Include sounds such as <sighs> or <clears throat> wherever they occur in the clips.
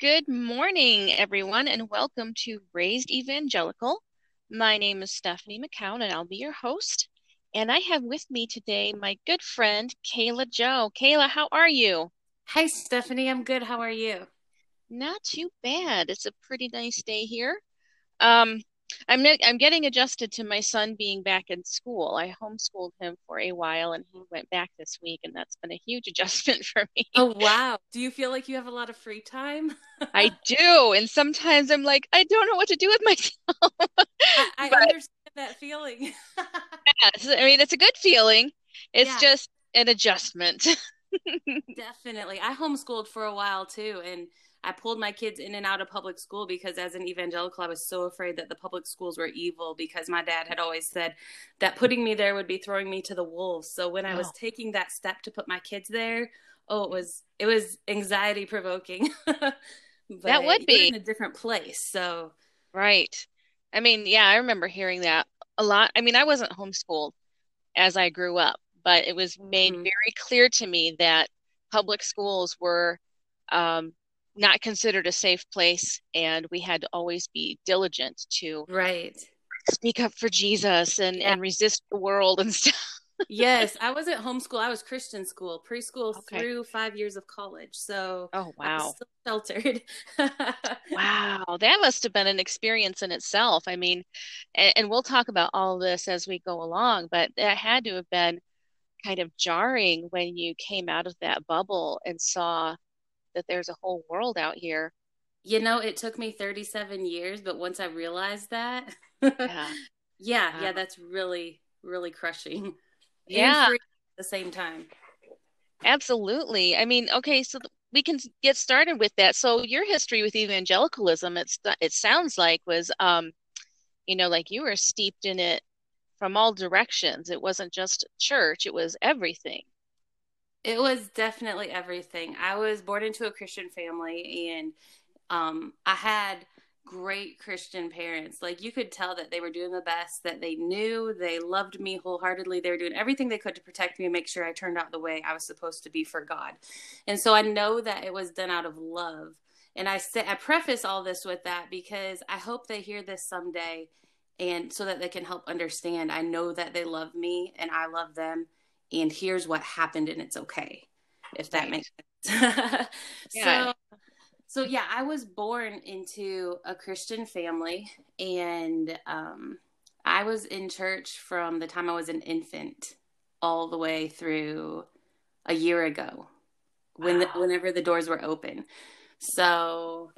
Good morning, everyone, and welcome to Raised Evangelical. My name is Stephanie McCown, and I'll be your host. And I have with me today my good friend, Kayla Joe. Kayla, how are you? Hi, Stephanie. I'm good. How are you? Not too bad. It's a pretty nice day here. Um, I'm I'm getting adjusted to my son being back in school. I homeschooled him for a while and he went back this week and that's been a huge <laughs> adjustment for me. Oh wow. Do you feel like you have a lot of free time? <laughs> I do. And sometimes I'm like, I don't know what to do with myself. I, I <laughs> but, understand that feeling. yes. I mean it's a good feeling. It's yeah. just an adjustment. Definitely. I homeschooled for a while too and I pulled my kids in and out of public school because as an evangelical, I was so afraid that the public schools were evil because my dad had always said that putting me there would be throwing me to the wolves. So when I was oh. taking that step to put my kids there, oh, it was it was anxiety provoking. <laughs> that would be in a different place. So right. I mean, yeah, I remember hearing that a lot. I mean, I wasn't homeschooled as I grew up, but it was made mm-hmm. very clear to me that public schools were um, not considered a safe place and we had to always be diligent to right. speak up for jesus and yeah. and resist the world and stuff. <laughs> Yes i was at homeschool i was christian school preschool okay. through five years of college so oh wow. sheltered. <laughs> Wow that must have been an experience in itself. I mean and, and we'll talk about all this as we go along but that had to have been kind of jarring when you came out of that bubble and saw that there's a whole world out here. You know, it took me 37 years, but once I realized that, yeah, <laughs> yeah, yeah, that's really, really crushing. <laughs> Yeah. at the same time. Absolutely. I mean, okay, so we can get started with that. So your history with evangelicalism, it's it sounds like was, um, you know, like you were steeped in it from all directions. It wasn't just church; it was everything. It was definitely everything. I was born into a Christian family and um, I had great Christian parents. Like you could tell that they were doing the best that they knew. They loved me wholeheartedly. They were doing everything they could to protect me and make sure I turned out the way I was supposed to be for God. And so I know that it was done out of love. And I say I preface all this with that because I hope they hear this someday and so that they can help understand. I know that they love me and I love them and here's what happened and it's okay if that right. makes sense <laughs> yeah. so so yeah i was born into a christian family and um, i was in church from the time i was an infant all the way through a year ago when wow. the, whenever the doors were open so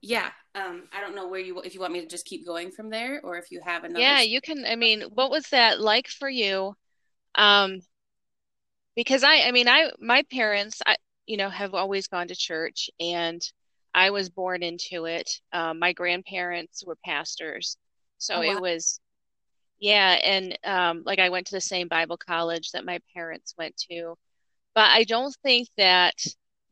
yeah um, i don't know where you if you want me to just keep going from there or if you have another yeah you can i mean what was that like for you um, because I, I mean, I, my parents, I, you know, have always gone to church and I was born into it. Um, my grandparents were pastors. So oh, wow. it was, yeah. And, um, like I went to the same Bible college that my parents went to, but I don't think that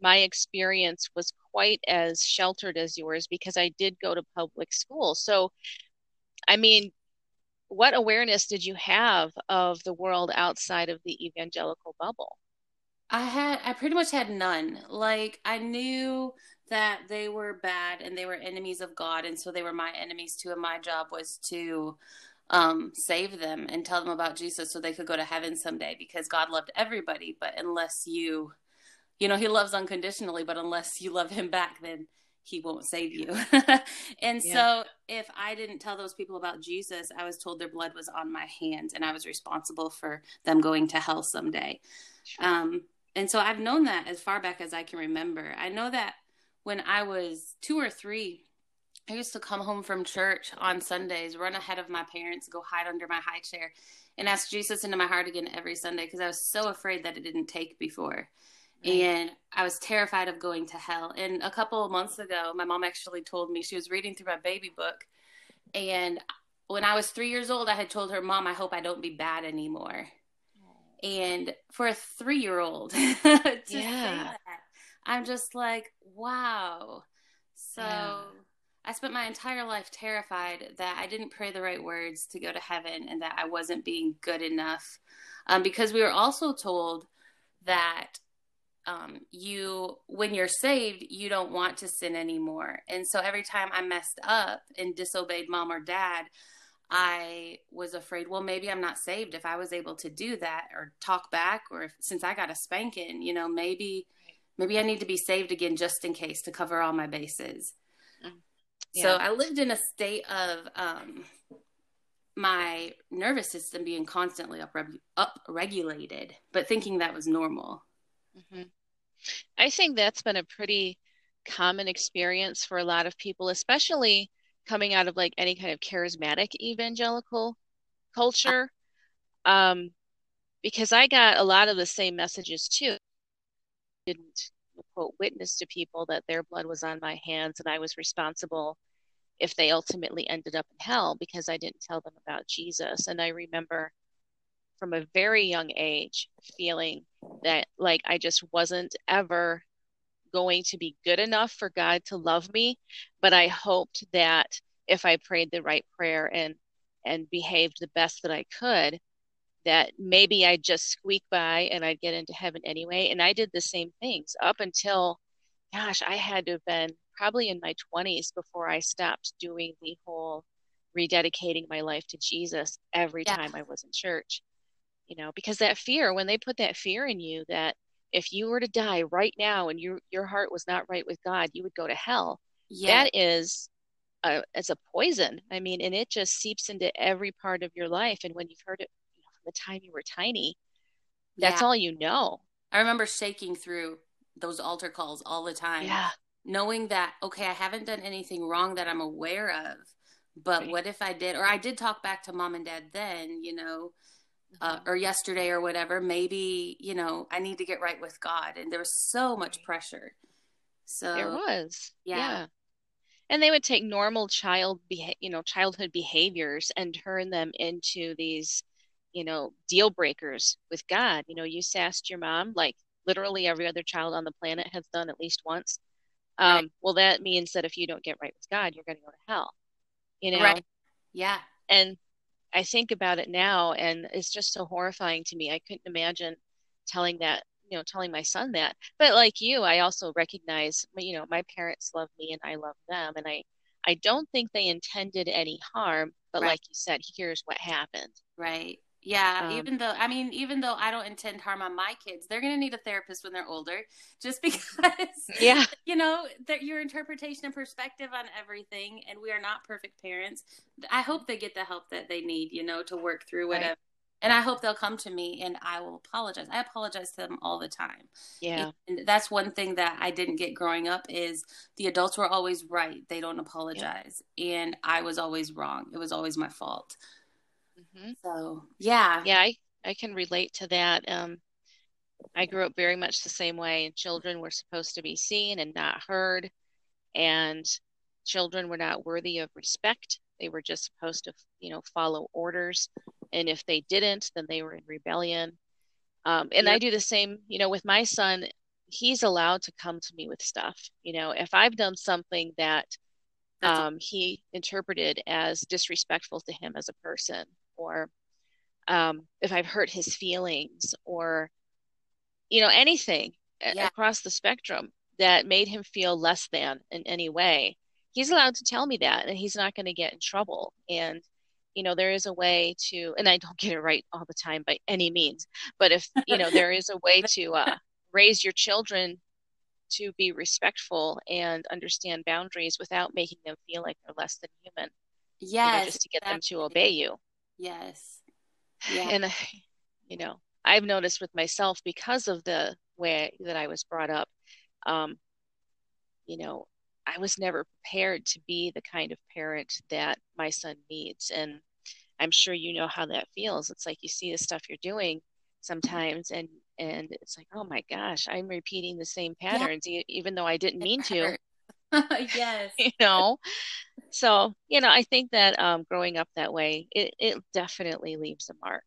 my experience was quite as sheltered as yours because I did go to public school. So, I mean, what awareness did you have of the world outside of the evangelical bubble? I had I pretty much had none. Like I knew that they were bad and they were enemies of God and so they were my enemies too and my job was to um, save them and tell them about Jesus so they could go to heaven someday because God loved everybody but unless you you know he loves unconditionally but unless you love him back then he won't save you. <laughs> and yeah. so if I didn't tell those people about Jesus, I was told their blood was on my hands and I was responsible for them going to hell someday. Sure. Um, and so I've known that as far back as I can remember. I know that when I was two or three, I used to come home from church on Sundays, run ahead of my parents, go hide under my high chair, and ask Jesus into my heart again every Sunday because I was so afraid that it didn't take before and I was terrified of going to hell. And a couple of months ago, my mom actually told me she was reading through my baby book, and when I was three years old, I had told her, "Mom, I hope I don't be bad anymore." And for a three-year-old, <laughs> yeah, I'm just like, wow. So. Yeah. I spent my entire life terrified that I didn't pray the right words to go to heaven and that I wasn't being good enough. Um, because we were also told that um, you when you're saved you don't want to sin anymore and so every time i messed up and disobeyed mom or dad i was afraid well maybe i'm not saved if i was able to do that or talk back or if, since i got a spanking you know maybe maybe i need to be saved again just in case to cover all my bases mm. yeah. so i lived in a state of um, my nervous system being constantly up upregulated but thinking that was normal Mm-hmm. I think that's been a pretty common experience for a lot of people, especially coming out of like any kind of charismatic evangelical culture. Um, because I got a lot of the same messages too. Didn't quote witness to people that their blood was on my hands and I was responsible if they ultimately ended up in hell because I didn't tell them about Jesus. And I remember from a very young age feeling that like I just wasn't ever going to be good enough for God to love me, but I hoped that if I prayed the right prayer and and behaved the best that I could, that maybe I'd just squeak by and I'd get into heaven anyway. And I did the same things up until, gosh, I had to have been probably in my 20s before I stopped doing the whole rededicating my life to Jesus every yeah. time I was in church you know because that fear when they put that fear in you that if you were to die right now and your your heart was not right with god you would go to hell yeah. that is a, it's a poison i mean and it just seeps into every part of your life and when you've heard it you know, from the time you were tiny that's yeah. all you know i remember shaking through those altar calls all the time yeah knowing that okay i haven't done anything wrong that i'm aware of but right. what if i did or i did talk back to mom and dad then you know uh, or yesterday or whatever maybe you know i need to get right with god and there was so much pressure. So there was. yeah, yeah. and they would take normal child beha- you know childhood behaviors and turn them into these you know deal breakers with god. You know you sassed your mom like literally every other child on the planet has done at least once. Um, right. well that means that if you don't get right with god you're going to go to hell you know? Right. yeah. And I think about it now and it's just so horrifying to me. I couldn't imagine telling that, you know, telling my son that. But like you, I also recognize, you know, my parents love me and I love them. And I, I don't think they intended any harm, but right. like you said, here's what happened. Right. Yeah, um, even though I mean, even though I don't intend harm on my kids, they're going to need a therapist when they're older, just <laughs> because. Yeah. You know that your interpretation and perspective on everything, and we are not perfect parents. I hope they get the help that they need, you know, to work through whatever. Right. And I hope they'll come to me and I will apologize. I apologize to them all the time. Yeah. And that's one thing that I didn't get growing up is the adults were always right. They don't apologize. Yeah. And I was always wrong. It was always my fault. Mm-hmm. So yeah, yeah, I I can relate to that. Um, I grew up very much the same way. Children were supposed to be seen and not heard, and children were not worthy of respect. They were just supposed to, you know, follow orders, and if they didn't, then they were in rebellion. Um, and yep. I do the same, you know, with my son. He's allowed to come to me with stuff. You know, if I've done something that um, he interpreted as disrespectful to him as a person, or um, if I've hurt his feelings or, you know, anything yeah. across the spectrum that made him feel less than in any way, he's allowed to tell me that and he's not going to get in trouble. And, you know, there is a way to, and I don't <laughs> get it right all the time by any means, but if, you know, there is a way <laughs> to uh, raise your children to be respectful and understand boundaries without making them feel like they're less than human. Yes. You know, just to get them to obey you. Yes. <laughs> Yeah. And, you know, I've noticed with myself because of the way that I was brought up, um, you know, I was never prepared to be the kind of parent that my son needs. And I'm sure you know how that feels. It's like you see the stuff you're doing sometimes and and it's like, oh my gosh, I'm repeating the same patterns yeah. even though I didn't mean to. <laughs> yes. you know, so you know, I think that um, growing up that way, it, it definitely leaves a mark.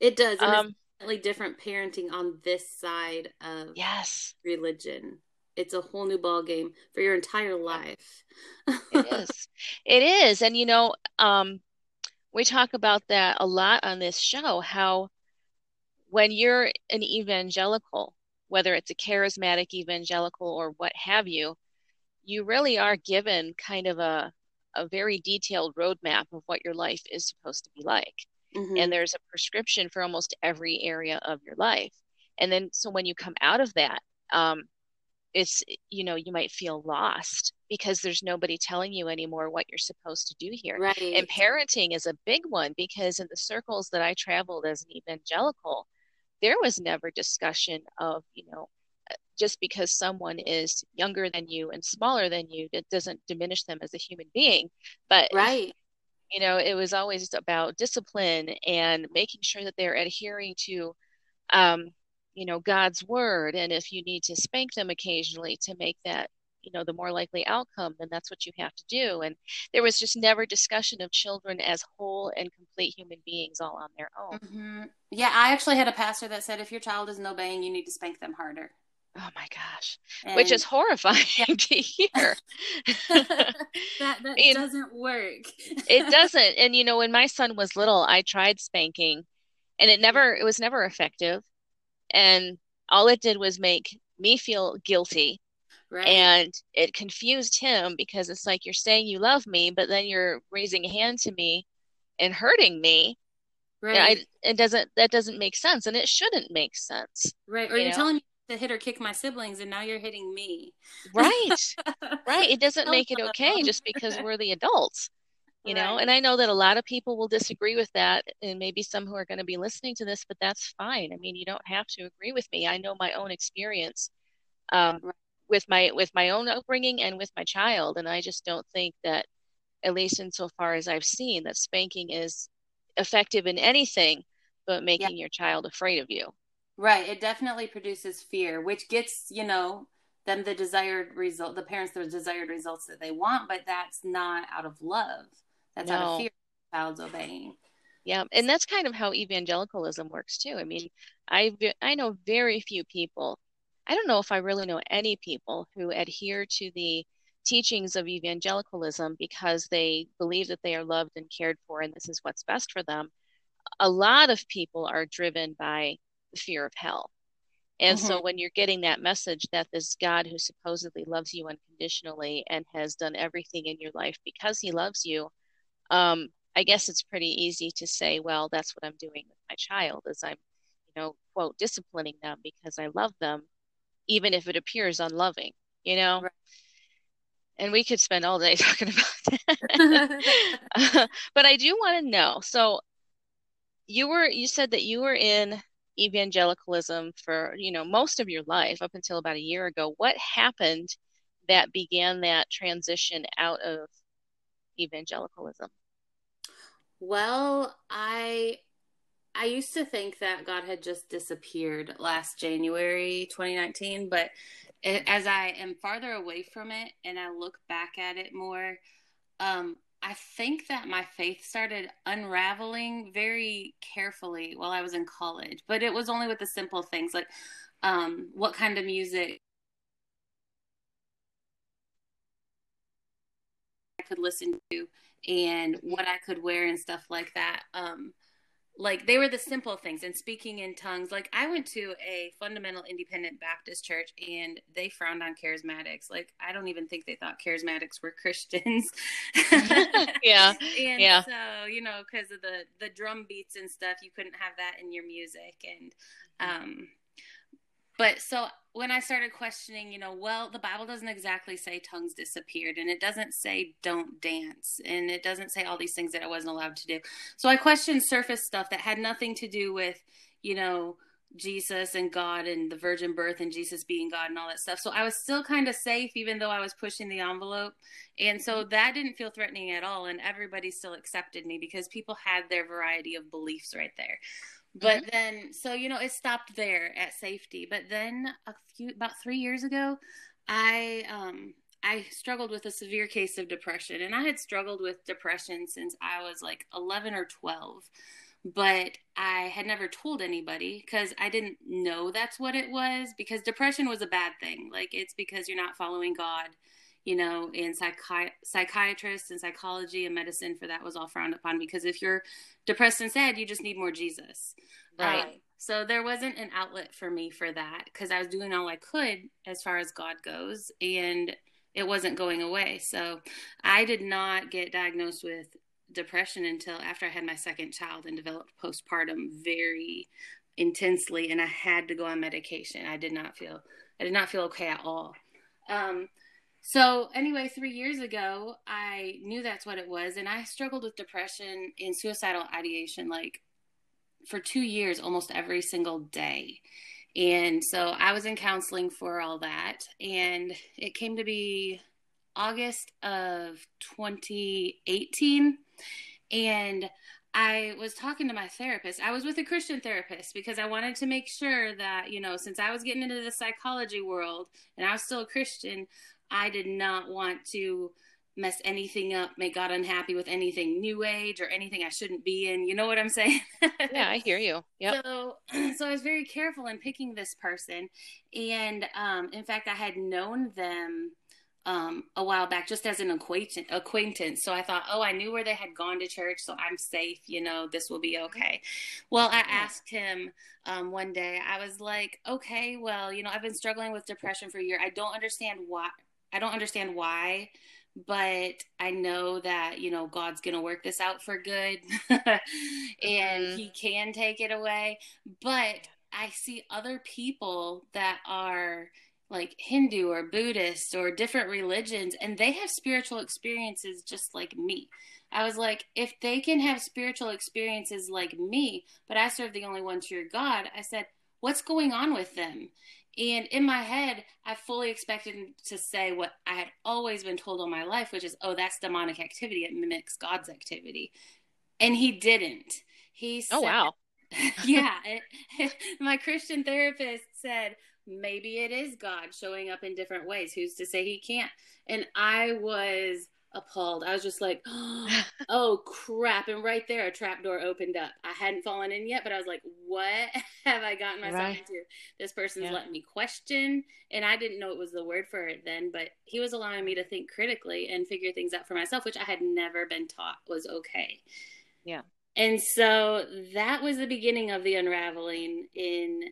It does. And um, definitely different parenting on this side of yes religion. It's a whole new ball game for your entire life. it is. It is, and you know, um, we talk about that a lot on this show. How when you're an evangelical, whether it's a charismatic evangelical or what have you, you really are given kind of a, a very detailed roadmap of what your life is supposed to be like. Mm-hmm. And there's a prescription for almost every area of your life. And then, so when you come out of that, um, it's, you know, you might feel lost because there's nobody telling you anymore what you're supposed to do here. Right. And parenting is a big one because in the circles that I traveled as an evangelical, there was never discussion of, you know, just because someone is younger than you and smaller than you, it doesn't diminish them as a human being. But right. You know, it was always about discipline and making sure that they're adhering to um, you know, God's word. And if you need to spank them occasionally to make that you know the more likely outcome then that's what you have to do and there was just never discussion of children as whole and complete human beings all on their own mm-hmm. yeah i actually had a pastor that said if your child isn't obeying you need to spank them harder Oh my gosh, and, which is horrifying yeah. <laughs> to hear. <laughs> that <laughs> that doesn't work. it doesn't. And you know, when my son was little, I tried spanking and it never it was never effective. And all it did was make me feel guilty. Right. And it confused him because it's like you're saying you love me, but then you're raising a hand to me and hurting me. Right. I, it doesn't that doesn't make sense and it shouldn't make sense. Right. Or you are telling me to hit or kick my siblings and now you're hitting me. Right. <laughs> Right. It doesn't make it okay just because we're the adults you right. know and i know that a lot of people will disagree with that and maybe some who are going to be listening to this but that's fine. I mean you don't have to agree with me. I know my own experience um, right. with my with my own upbringing and with my child and i just don't think that at least insofar as i've seen that spanking is effective in anything but making yeah. your child afraid of you Right. It definitely produces fear, which gets, you know, them the desired result, the parents the desired results that they want, but that's not out of love. That's no. out of fear child's obeying. Yeah, and that's kind of how evangelicalism works too. I mean, I I know very few people. I don't know if I really know any people who adhere to the teachings of evangelicalism because they believe that they are loved and cared for and this is what's best for them. A lot of people are driven by the fear of hell. And mm-hmm. so when you're getting that message that this God who supposedly loves you unconditionally and has done everything in your life because he loves you, um, I guess it's pretty easy to say, well, that's what I'm doing with my child is I'm, you know, quote, disciplining them because I love them, even if it appears unloving, you know? Right. And we could spend all day <laughs> talking about <laughs> that. <laughs> but I do want to know. So you were, you said that you were in evangelicalism for you know most of your life up until about a year ago what happened that began that transition out of evangelicalism? Well i i used to think that god had just disappeared last january 2019 but as i am farther away from it and i look back at it more um I think that my faith started unraveling very carefully while I was in college, but it was only with the simple things like um, what kind of music I could listen to and what I could wear and stuff like that. Um, like they were the simple things and speaking in tongues. Like i went to a fundamental independent baptist church and they frowned on charismatics. Like i don't even think they thought charismatics were christians. <laughs> Yeah <laughs> and yeah. so you know because of the the drum beats and stuff you couldn't have that in your music and um but so when I started questioning, you know, well, the Bible doesn't exactly say tongues disappeared, and it doesn't say don't dance, and it doesn't say all these things that I wasn't allowed to do. So I questioned surface stuff that had nothing to do with, you know, Jesus and God and the virgin birth and Jesus being God and all that stuff. So I was still kind of safe, even though I was pushing the envelope. And so mm-hmm. that didn't feel threatening at all. And everybody still accepted me because people had their variety of beliefs right there. But mm-hmm. then, so, you know, it stopped there at safety. But then a few, about three years ago, I, um, I struggled with a severe case of depression, and I had struggled with depression since I was like 11 or 12 but I had never told anybody because I didn't know that's what it was because depression was a bad thing. Like it's because you're not following God, you know, and psychi- psychiatrists and psychology and medicine for that was all frowned upon because if you're depressed and sad, you just need more Jesus. Right. Uh, So there wasn't an outlet for me for that because I was doing all I could as far as God goes, and it wasn't going away. So I did not get diagnosed with depression until after I had my second child and developed postpartum very intensely, and I had to go on medication. I did not feel I did not feel okay at all. Um, so anyway, three years ago, I knew that's what it was, and I struggled with depression and suicidal ideation like for two years, almost every single day. And so I was in counseling for all that, and it came to be August of 2018, and I was talking to my therapist. I was with a Christian therapist because I wanted to make sure that, you know, since I was getting into the psychology world and I was still a Christian, I did not want to mess anything up, make God unhappy with anything new age or anything I shouldn't be in. You know what I'm saying? <laughs> yeah, I hear you. Yeah. So, <clears throat> so I was very careful in picking this person. And um, in fact, I had known them um, a while back just as an acquaintance, acquaintance. So I thought, oh, I knew where they had gone to church, so I'm safe. You know, this will be okay. Well, I asked him um, one day. I was like, okay, well, you know, I've been struggling with depression for a year. I don't understand why. I don't understand why, but I know that you know God's gonna work this out for good, <laughs> and mm-hmm. He can take it away. But I see other people that are like Hindu or Buddhist or different religions, and they have spiritual experiences just like me. I was like, if they can have spiritual experiences like me, but I serve the only one true God, I said, what's going on with them? And in my head, I fully expected him to say what I had always been told all my life, which is, oh, that's demonic activity. It mimics God's activity. And he didn't. He oh, said, Oh, wow. <laughs> yeah. It, my Christian therapist said, maybe it is God showing up in different ways. Who's to say he can't? And I was appalled. I was just like, <gasps> <laughs> oh crap. And right there, a trap door opened up. I hadn't fallen in yet, but I was like, what <laughs> have I gotten myself right. into? This person's yeah. letting me question. And I didn't know it was the word for it then, but he was allowing me to think critically and figure things out for myself, which I had never been taught was okay. Yeah. And so that was the beginning of the unraveling in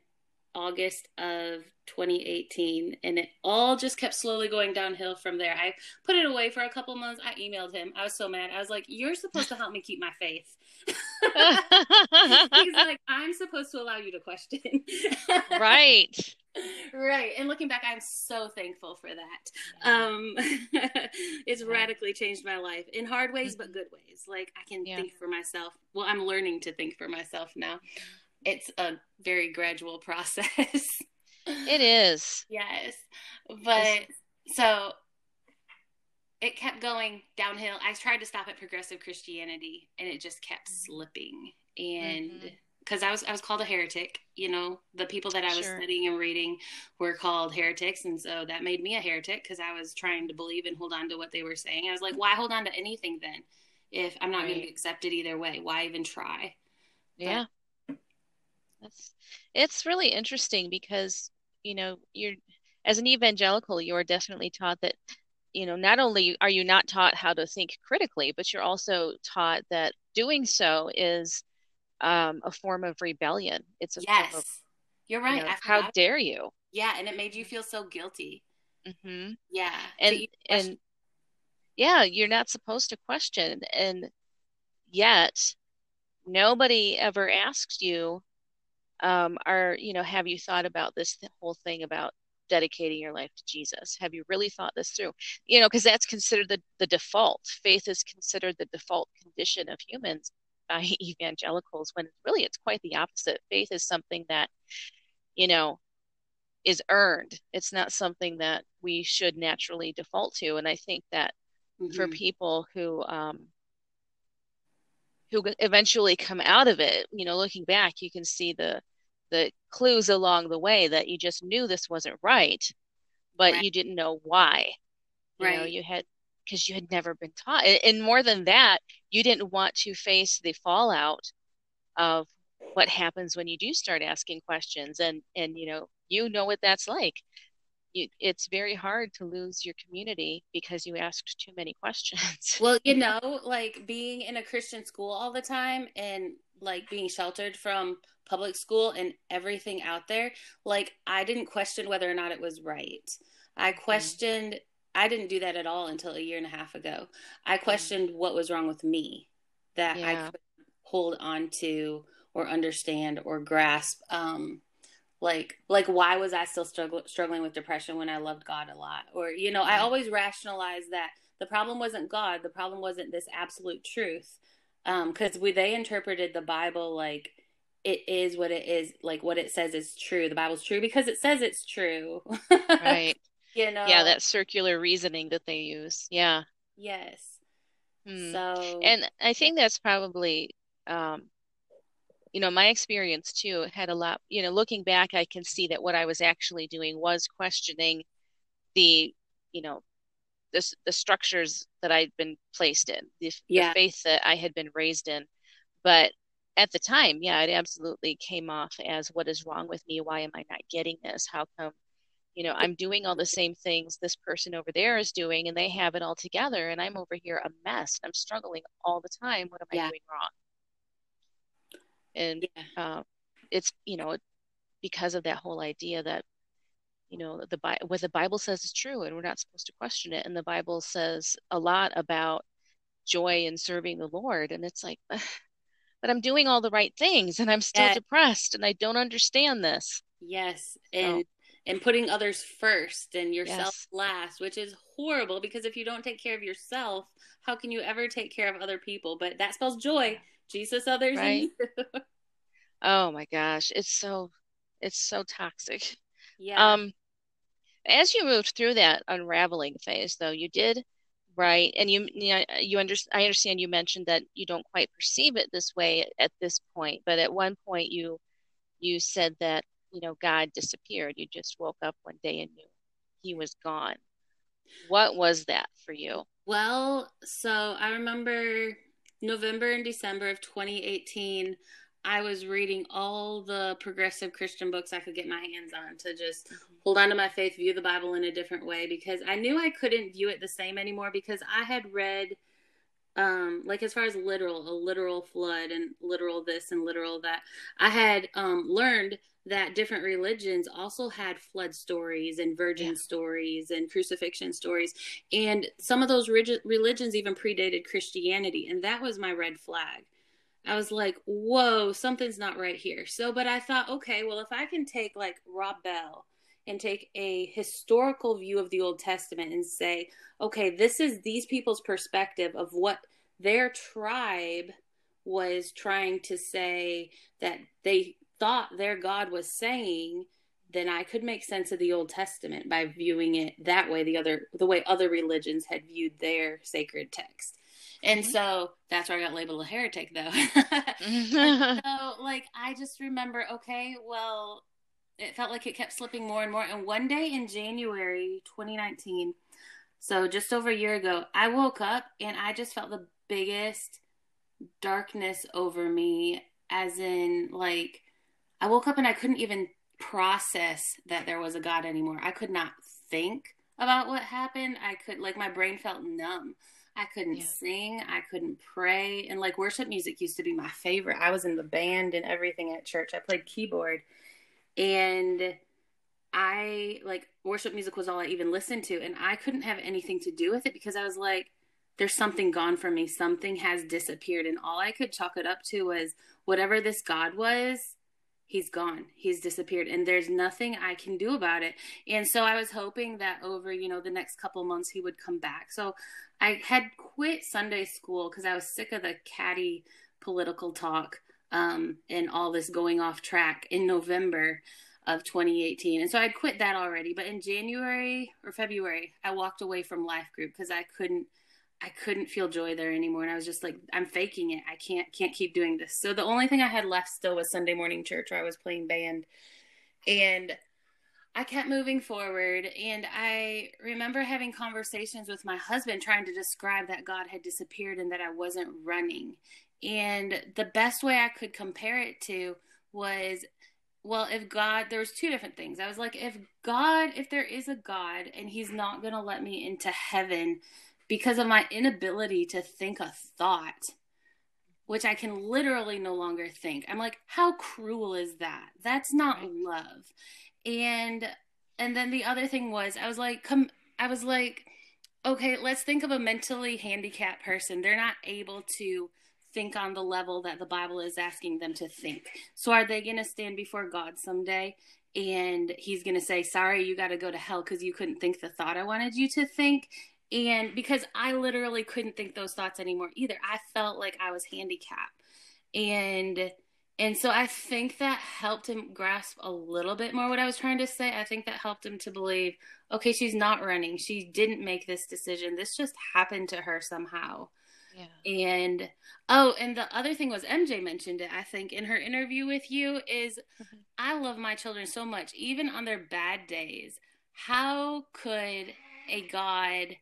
August of 2018 and it all just kept slowly going downhill from there. I put it away for a couple months. I emailed him. I was so mad. I was like, "You're supposed to help me keep my faith." <laughs> He's <laughs> like, "I'm supposed to allow you to question." right. <laughs> Right. And looking back, I'm so thankful for that. Um it's radically changed my life in hard ways but good ways. Like I can yeah. think for myself. Well, I'm learning to think for myself now it's a very gradual process. it is. <laughs> Yes. But so it kept going downhill. I tried to stop at progressive Christianity and it just kept slipping. And because mm-hmm. I was I was called a heretic, you know, the people that I was sure. studying and reading were called heretics, and so that made me a heretic because I was trying to believe and hold on to what they were saying. I was like, why hold on to anything then if I'm not right. going to be accepted either way? Why even try? Yeah. That's it's really interesting because you know you're as an evangelical you are definitely taught that you know not only are you not taught how to think critically but you're also taught that doing so is um, a form of rebellion. It's a yes of, you're right. you know, how dare you? Yeah and it made you feel so guilty. Mm-hmm. yeah and and yeah you're not supposed to question. And yet nobody ever asked you um, are you know have you thought about this whole thing about dedicating your life to jesus? Have you really thought this through? You know because that's considered the, the default. Faith is considered the default condition of humans by <laughs> evangelicals when really it's quite the opposite. Faith is something that you know is earned. It's not something that we should naturally default to. And i think that mm-hmm. for people who um, who eventually come out of it you know looking back you can see the the clues along the way that you just knew this wasn't right but right. you didn't know why you right. know you had because you had never been taught and more than that you didn't want to face the fallout of what happens when you do start asking questions and and you know you know what that's like you, it's very hard to lose your community because you asked too many questions. <laughs> well, you know, like being in a Christian school all the time and like being sheltered from public school and everything out there, like I didn't question whether or not it was right. I mm-hmm. questioned mm. I didn't do that at all until a year and a half ago. I questioned mm. what was wrong with me that yeah. I could hold on to or understand or grasp um like like why was I still struggle, struggling with depression when I loved God a lot? Or you know, I always rationalize that the problem wasn't God, the problem wasn't this absolute truth um because we they interpreted the bible like it is what it is like what it says is true. The bible's true because it says it's true. Right. <laughs> You know? Yeah that circular reasoning that they use. Yeah. Yes. Hmm. so and i think that's probably um you know my experience too had a lot you know looking back i can see that what i was actually doing was questioning the you know the, the structures that I'd been placed in, the, yeah. the faith that I had been raised in. But at the time, yeah, it absolutely came off as what is wrong with me? Why am I not getting this? How come, you know, I'm doing all the same things this person over there is doing and they have it all together and I'm over here a mess. I'm struggling all the time. What am yeah. I doing wrong? And yeah. uh, it's, you know, because of that whole idea that you know the what the bible says is true and we're not supposed to question it. And the bible says a lot about joy in serving the lord. And it's like but i'm doing all the right things and i'm still yeah. depressed and i don't understand this. Yes. And so, and putting others first and yourself yes. last which is horrible because if you don't take care of yourself how can you ever take care of other people? But that spells joy jesus others right? <laughs> oh my gosh it's so it's so toxic yeah. Um, as you moved through that unraveling phase, though, you did right, and you you, know, you under, I understand you mentioned that you don't quite perceive it this way at, at this point, but at one point you you said that you know God disappeared. You just woke up one day and knew He was gone. What was that for you? Well, so I remember November and December of 2018. I was reading all the progressive Christian books I could get my hands on to just mm-hmm. hold on to my faith, view the Bible in a different way because I knew I couldn't view it the same anymore because I had read um like as far as literal, a literal flood and literal this and literal that. I had um learned that different religions also had flood stories and virgin yeah. stories and crucifixion stories and some of those religions even predated Christianity and that was my red flag I was like, whoa, something's not right here. So, but I thought, okay, well, if I can take like Rob Bell and take a historical view of the Old Testament and say, okay, this is these people's perspective of what their tribe was trying to say that they thought their God was saying, then I could make sense of the Old Testament by viewing it that way, the other the way other religions had viewed their sacred text. And mm-hmm. so that's where I got labeled a heretic, though. <laughs> <laughs> so, like, I just remember, okay, well, it felt like it kept slipping more and more. And one day in January 2019, so just over a year ago, I woke up and I just felt the biggest darkness over me, as in, like, I woke up and I couldn't even process that there was a God anymore. I could not think about what happened. I could, like, my brain felt numb. I couldn't yeah. sing. I couldn't pray. And like worship music used to be my favorite. I was in the band and everything at church. I played keyboard. And I like worship music was all I even listened to. And I couldn't have anything to do with it because I was like, there's something gone from me. Something has disappeared. And all I could chalk it up to was whatever this God was, he's gone he's disappeared and there's nothing i can do about it and so i was hoping that over you know the next couple months he would come back so i had quit sunday school because i was sick of the catty political talk um, and all this going off track in november of 2018 and so i'd quit that already but in january or february i walked away from life group because i couldn't I couldn't feel joy there anymore and I was just like I'm faking it. I can't can't keep doing this. So the only thing I had left still was Sunday morning church where I was playing band. And I kept moving forward and I remember having conversations with my husband trying to describe that God had disappeared and that I wasn't running. And the best way I could compare it to was well if god there was two different things i was like if god if there is a god and he's not going to let me into heaven because of my inability to think a thought, which I can literally no longer think. I'm like, how cruel is that? That's not right. love. And and then the other thing was I was like, come I was like, okay, let's think of a mentally handicapped person. They're not able to think on the level that the Bible is asking them to think. So are they going to stand before God someday and he's going to say, "Sorry, you got to go to hell cuz you couldn't think the thought I wanted you to think?" And because I literally couldn't think those thoughts anymore either. I felt like I was handicapped. And and so I think that helped him grasp a little bit more what I was trying to say. I think that helped him to believe, okay, she's not running. She didn't make this decision. This just happened to her somehow. Yeah. And oh, and the other thing was MJ mentioned it, I think, in her interview with you is mm-hmm. I love my children so much, even on their bad days. How could a God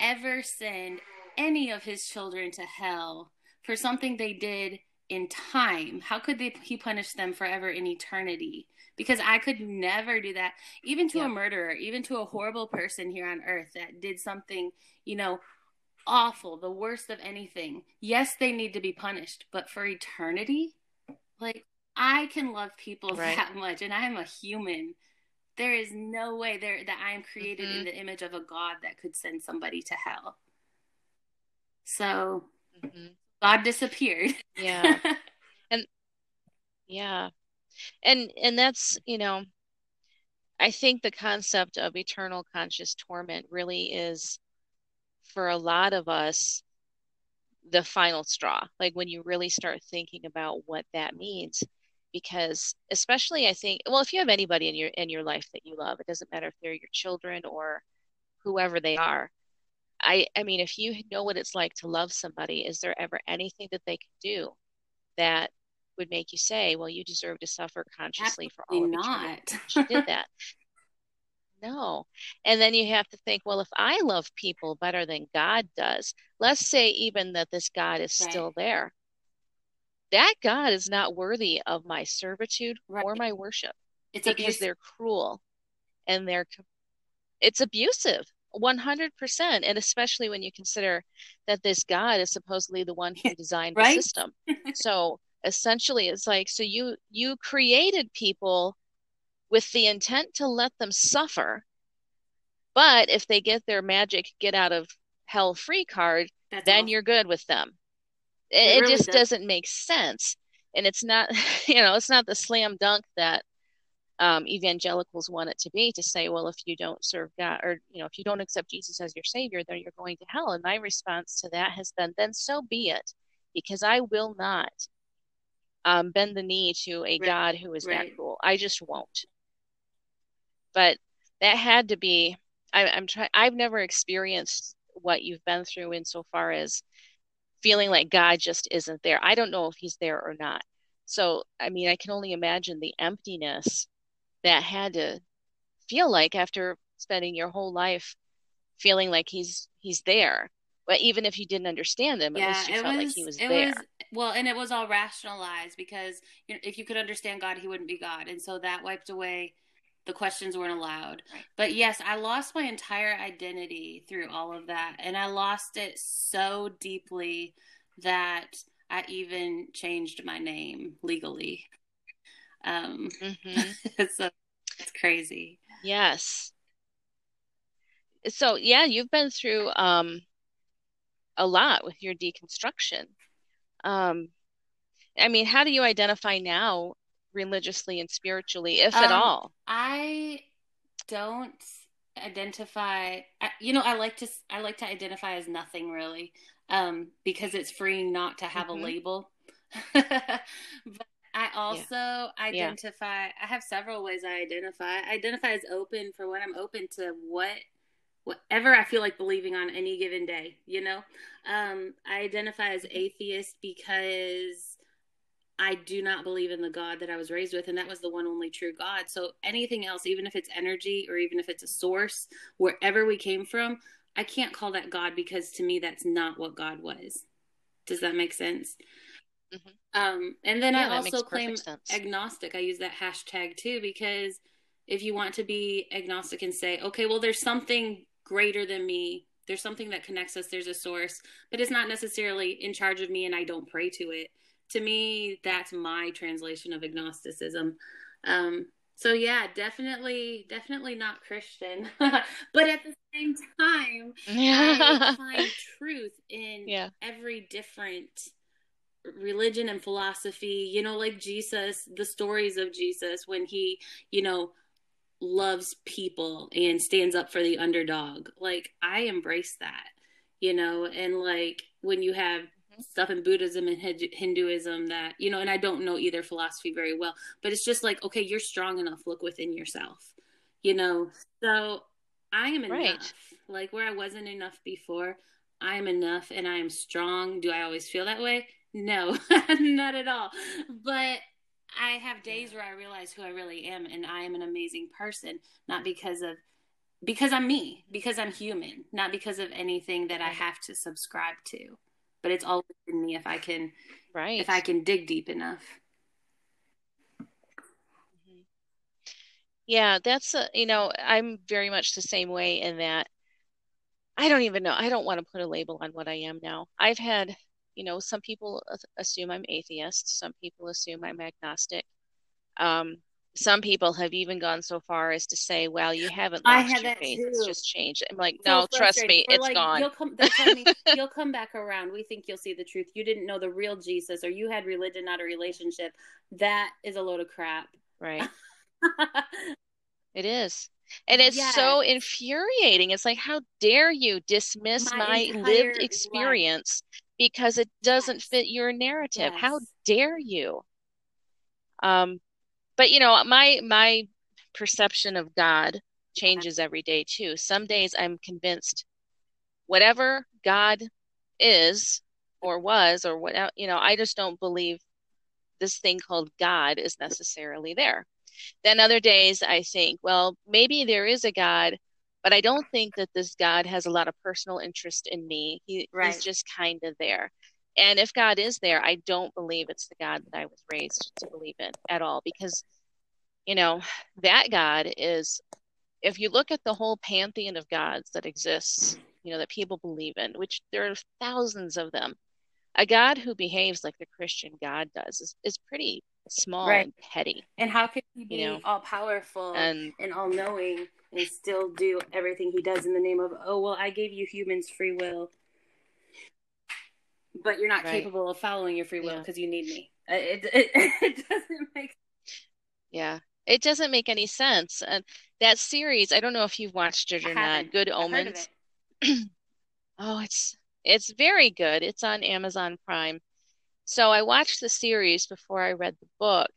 ever send any of his children to hell for something they did in time. How could they, he punish them forever in eternity? Because I could never do that, even to yeah. a murderer, even to a horrible person here on earth that did something, you know, awful, the worst of anything. Yes, they need to be punished, but for eternity, like I can love people <laughs> right. that much, and I am a human. There is no way there that I am created mm-hmm. in the image of a God that could send somebody to hell. So mm-hmm. God disappeared. yeah. <laughs> And yeah. And and that's, you know, I think the concept of eternal conscious torment really is for a lot of us the final straw. Like when you really start thinking about what that means because especially I think well if you have anybody in your in your life that you love, it doesn't matter if they're your children or whoever they are, I I mean, if you know what it's like to love somebody, is there ever anything that they can do that would make you say, "Well, you deserve to suffer consciously Absolutely for all of not. She did that. No. And then you have to think, well, if I love people better than God does, let's say even that this God is right. still there. That God is not worthy of my servitude right. or my worship it's because abuse. they're cruel and they're it's abusive 100% and especially when you consider that this god is supposedly the one who <laughs> designed right? the system <laughs> so essentially it's like so you you created people with the intent to let them suffer but if they get their magic get out of hell free card That's then awesome. you're good with them it, it, it really just does. doesn't make sense and it's not <laughs> you know it's not the slam dunk that um, evangelicals want it to be to say, well, if you don't serve God or, you know, if you don't accept Jesus as your savior, then you're going to hell. And my response to that has been, then so be it, because I will not um, bend the knee to a right. God who is right. that cruel. I just won't. But that had to be, I, I'm trying, I've never experienced what you've been through insofar as feeling like God just isn't there. I don't know if he's there or not. So, I mean, I can only imagine the emptiness that had to feel like after spending your whole life feeling like he's he's there but even if you didn't understand him, yeah, it felt was, like he was there. Was, well, and it was all rationalized because you if you could understand God, he wouldn't be God, and so that wiped away the questions weren't allowed. But yes, I lost my entire identity through all of that, and I lost it so deeply that I even changed my name legally. Um, mm-hmm. <laughs> so it's crazy. Yes. So yeah, you've been through um, a lot with your deconstruction. Um, I mean, how do you identify now, religiously and spiritually, if um, at all? I don't identify. You know, I like to I like to identify as nothing really, um, because it's freeing not to have mm-hmm. a label. <laughs> but I also yeah. identify. Yeah. I have several ways I identify. I identify as open for what I'm open to what, whatever I feel like believing on any given day. You know, um, I identify as mm-hmm. atheist because I do not believe in the God that I was raised with, and that was the one only true God. So anything else, even if it's energy or even if it's a source, wherever we came from, I can't call that God because to me that's not what God was. Does that make sense? Mm-hmm. Um, and then yeah, I also claim agnostic. I use that hashtag too because if you want to be agnostic and say, okay, well, there's something greater than me there's something that connects us there's a source but it's not necessarily in charge of me and i don't pray to it to me that's my translation of agnosticism um, so yeah definitely definitely not christian <laughs> but at the same time yeah. i <laughs> find truth in yeah. every different religion and philosophy you know like jesus the stories of jesus when he you know loves people and stands up for the underdog like i embrace that you know and like when you have. Stuff in buddhism and hinduism that you know and i don't know either philosophy very well but it's just like okay you're strong enough look within yourself you know so i am enough right. like where i wasn't enough before i am enough and i am strong do i always feel that way no, <laughs> not at all. But I have days where I realize who I really am and I am an amazing person, not because of because I'm me, because I'm human, not because of anything that I have to subscribe to. But it's all within me if I can right. if I can dig deep enough. Mm-hmm. Yeah, that's a, you know, I'm very much the same way in that I don't even know. I don't want to put a label on what I am now. I've had you know, some people assume I'm atheist, some people assume I'm agnostic. Um, some people have even gone so far as to say, "Well, you haven't lost your faith; too. it's just changed." I'm like, "No, trust me, it's like, gone." You'll come, me, <laughs> you'll come back around. We think you'll see the truth. You didn't know the real Jesus, or you had religion, not a relationship. That is a load of crap. Right. <laughs> it is. And it's yes. so infuriating. It's like, how dare you dismiss my, my lived experience life because it doesn't yes. fit your narrative. Yes. How dare you? Um, but you know, my my perception of God changes every day too. Some days I'm convinced whatever God is or was or what you know, I just don't believe this thing called God is necessarily there. Then other days I think, well, maybe there is a God, but I don't think that this God has a lot of personal interest in me. He, right. He's just kind of there. And if God is there, I don't believe it's the God that I was raised to believe in at all because, you know, that God is, if you look at the whole pantheon of gods that exists, you know, that people believe in, which there are thousands of them, a God who behaves like the Christian God does is, is pretty small right. and petty. And how can he be you know? all powerful and, and all knowing and still do everything he does in the name of, oh, well, I gave you humans free will, but you're not right. capable of following your free will because yeah. you need me. Uh, it, <laughs> it, it doesn't make Yeah. It doesn't make any sense. And that series, I don't know if you've watched it or not, Good Omens. <clears throat> oh, it's it's very good. It's on Amazon Prime. So I watched the series before I read the book,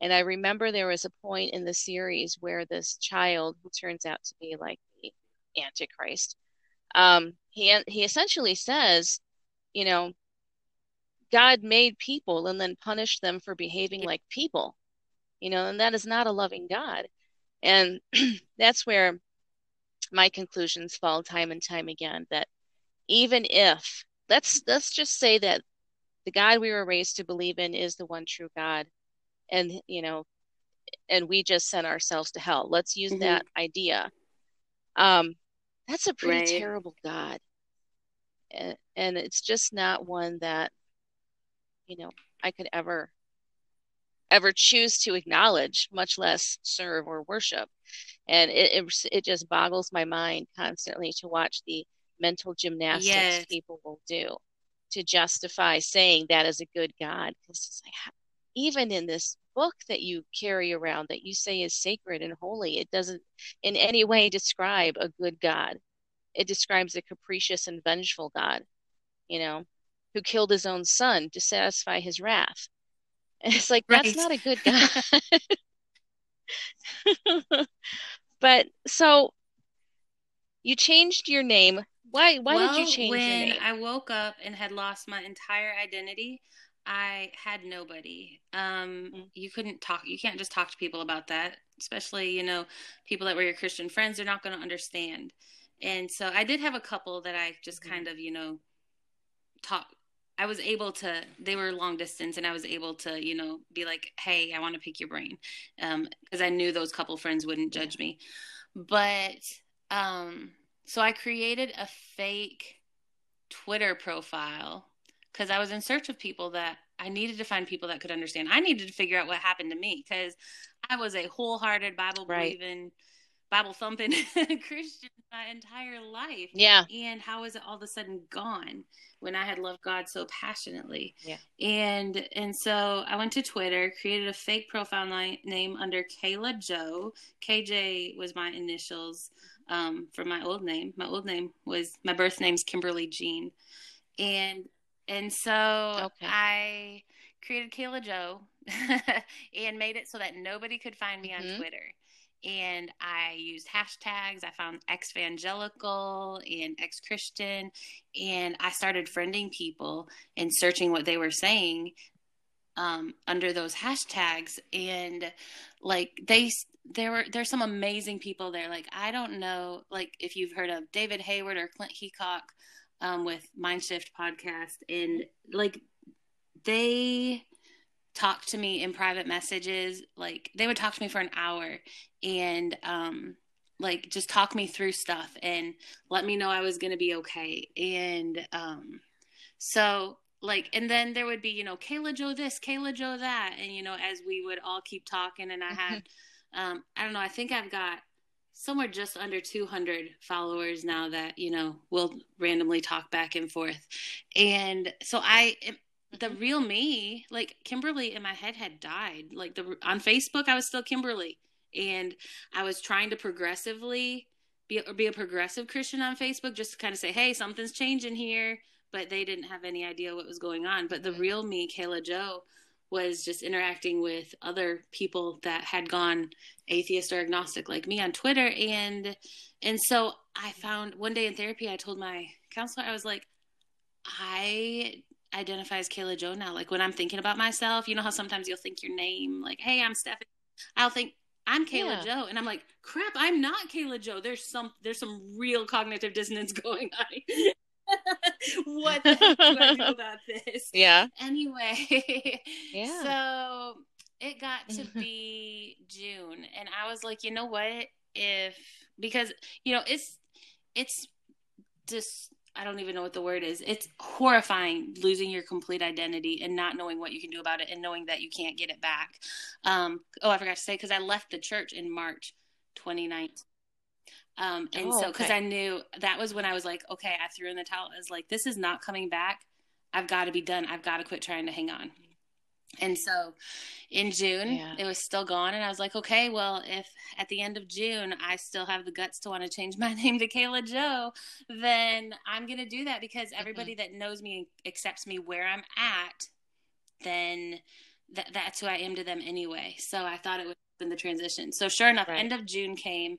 and I remember there was a point in the series where this child, who turns out to be like the Antichrist, um, he he essentially says, you know, God made people and then punished them for behaving like people, you know, and that is not a loving God, and <clears throat> that's where my conclusions fall time and time again. That even if let's let's just say that the God we were raised to believe in is the one true God and you know and we just sent ourselves to hell let's use mm-hmm. that idea um that's a pretty right. terrible god and, and it's just not one that you know i could ever ever choose to acknowledge much less serve or worship and it, it, it just boggles my mind constantly to watch the mental gymnastics yes. people will do to justify saying that is a good god because like even in this book that you carry around that you say is sacred and holy, it doesn't in any way describe a good God. It describes a capricious and vengeful God, you know, who killed his own son to satisfy his wrath. And <laughs> it's like, right. that's not a good God. <laughs> but so you changed your name. Why why well, did you change when your name? I woke up and had lost my entire identity, I had nobody. Um, mm-hmm. You couldn't talk. You can't just talk to people about that, especially you know people that were your Christian friends. They're not going to understand. And so I did have a couple that I just mm-hmm. kind of you know talk. I was able to. They were long distance, and I was able to you know be like, "Hey, I want to pick your brain," because um, I knew those couple friends wouldn't judge me. But um, so I created a fake Twitter profile because I was in search of people that I needed to find people that could understand. I needed to figure out what happened to me because I was a wholehearted Bible believing, right. Bible thumping <laughs> Christian my entire life. Yeah. And how is it all of a sudden gone when I had loved God so passionately? Yeah. And and so I went to Twitter, created a fake profile name under Kayla Joe. KJ was my initials um, for my old name. My old name was my birth name's Kimberly Jean. And and so okay. I created Kayla Joe <laughs> and made it so that nobody could find me mm-hmm. on Twitter. And I used hashtags. I found ex-evangelical and ex-Christian, and I started friending people and searching what they were saying um, under those hashtags. And like they, there were there's some amazing people there. Like I don't know, like if you've heard of David Hayward or Clint Heacock um, with Mindshift podcast, and like they talk to me in private messages. Like they would talk to me for an hour and um, like just talk me through stuff and let me know I was going to be okay. And um, so like and then there would be you know Kayla Joe this, Kayla Joe that, and you know as we would all keep talking, and I had um, I don't know, I think I've got somewhere just under 200 followers now that you know will randomly talk back and forth and so i the real me like kimberly in my head had died like the on facebook i was still kimberly and i was trying to progressively be, be a progressive christian on facebook just to kind of say hey something's changing here but they didn't have any idea what was going on but the real me kayla joe was just interacting with other people that had gone atheist or agnostic like me on Twitter and and so I found one day in therapy I told my counselor I was like I identify as Kayla Joe now like when I'm thinking about myself you know how sometimes you'll think your name like hey I'm Stephanie I'll think I'm Kayla yeah. Joe and I'm like crap I'm not Kayla Joe there's some there's some real cognitive dissonance <laughs> going on <laughs> what do I do <laughs> about this? Yeah. Anyway, yeah. So it got to be June, and I was like, you know what? If because you know it's it's just I don't even know what the word is. It's horrifying losing your complete identity and not knowing what you can do about it and knowing that you can't get it back. Um, oh, I forgot to say because I left the church in March 2019. Um, and oh, so, because okay. I knew that was when I was like, okay, I threw in the towel. I was like, this is not coming back. I've got to be done. I've got to quit trying to hang on. And so in June, yeah. it was still gone. And I was like, okay, well, if at the end of June I still have the guts to want to change <laughs> my name to Kayla Joe, then I'm going to do that because everybody mm-hmm. that knows me accepts me where I'm at, then th- that's who I am to them anyway. So I thought it would have been the transition. So sure enough, right. end of June came.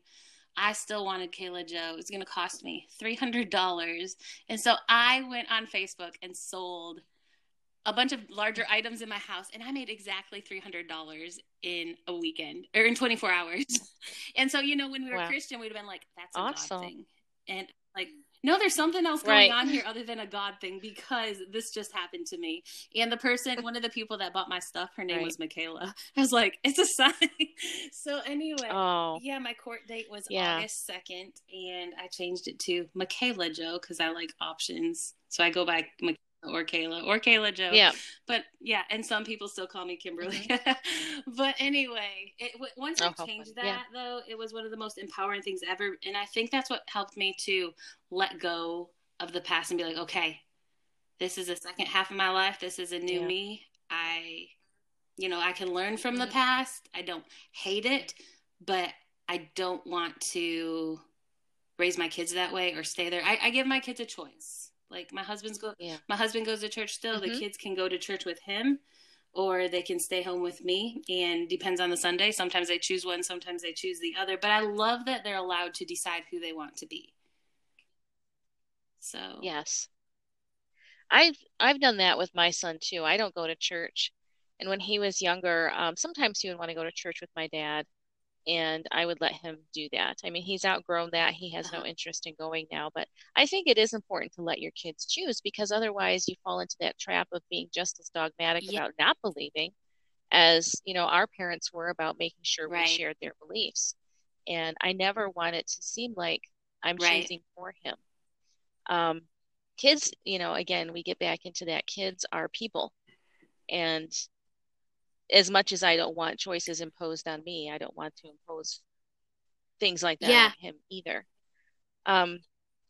I still wanted Kayla Joe. It was going to cost me $300. And so I went on Facebook and sold a bunch of larger items in my house and I made exactly $300 in a weekend or in 24 hours. <laughs> and so, you know, when we were wow. Christian, we'd have been like, that's a awesome. God thing. And like, no, there's something else going right. on here other than a God thing because this just happened to me. And the person, one of the people that bought my stuff, her name right. was Michaela. <laughs> I was like, it's a sign. <laughs> so anyway, oh. yeah, my court date was yeah. August 2nd, and I changed it to Michaela Joe because I like options. So I go by Michaela or Kayla or Kayla Joe. Yeah. But yeah, and some people still call me Kimberly. Mm-hmm. <laughs> but anyway, it, once oh, I changed that yeah. though, it was one of the most empowering things ever, and I think that's what helped me to let go of the past and be like, okay, this is the second half of my life. This is a new yeah. me. I, you know, I can learn from the mm-hmm. past. I don't hate it, but I don't want to raise my kids that way or stay there. I, I give my kids a choice like my husband's go yeah. my husband goes to church still. Mm-hmm. The kids can go to church with him or they can stay home with me and depends on the Sunday. Sometimes they choose one, sometimes they choose the other, but I love that they're allowed to decide who they want to be. So, yes. I've I've done that with my son too. I don't go to church. And when he was younger, um, sometimes he would want to go to church with my dad and I would let him do that. I mean, he's outgrown that. He has no uh-huh. interest in going now, but I think it is important to let your kids choose because otherwise you fall into that trap of being just as dogmatic yeah. about not believing as, you know, our parents were about making sure right. we shared their beliefs. And I never want it to seem like I'm right. choosing for him. Um, kids, you know, again, we get back into that. Kids are people. And as much as I don't want choices imposed on me, I don't want to impose things like that yeah. on him either. Um,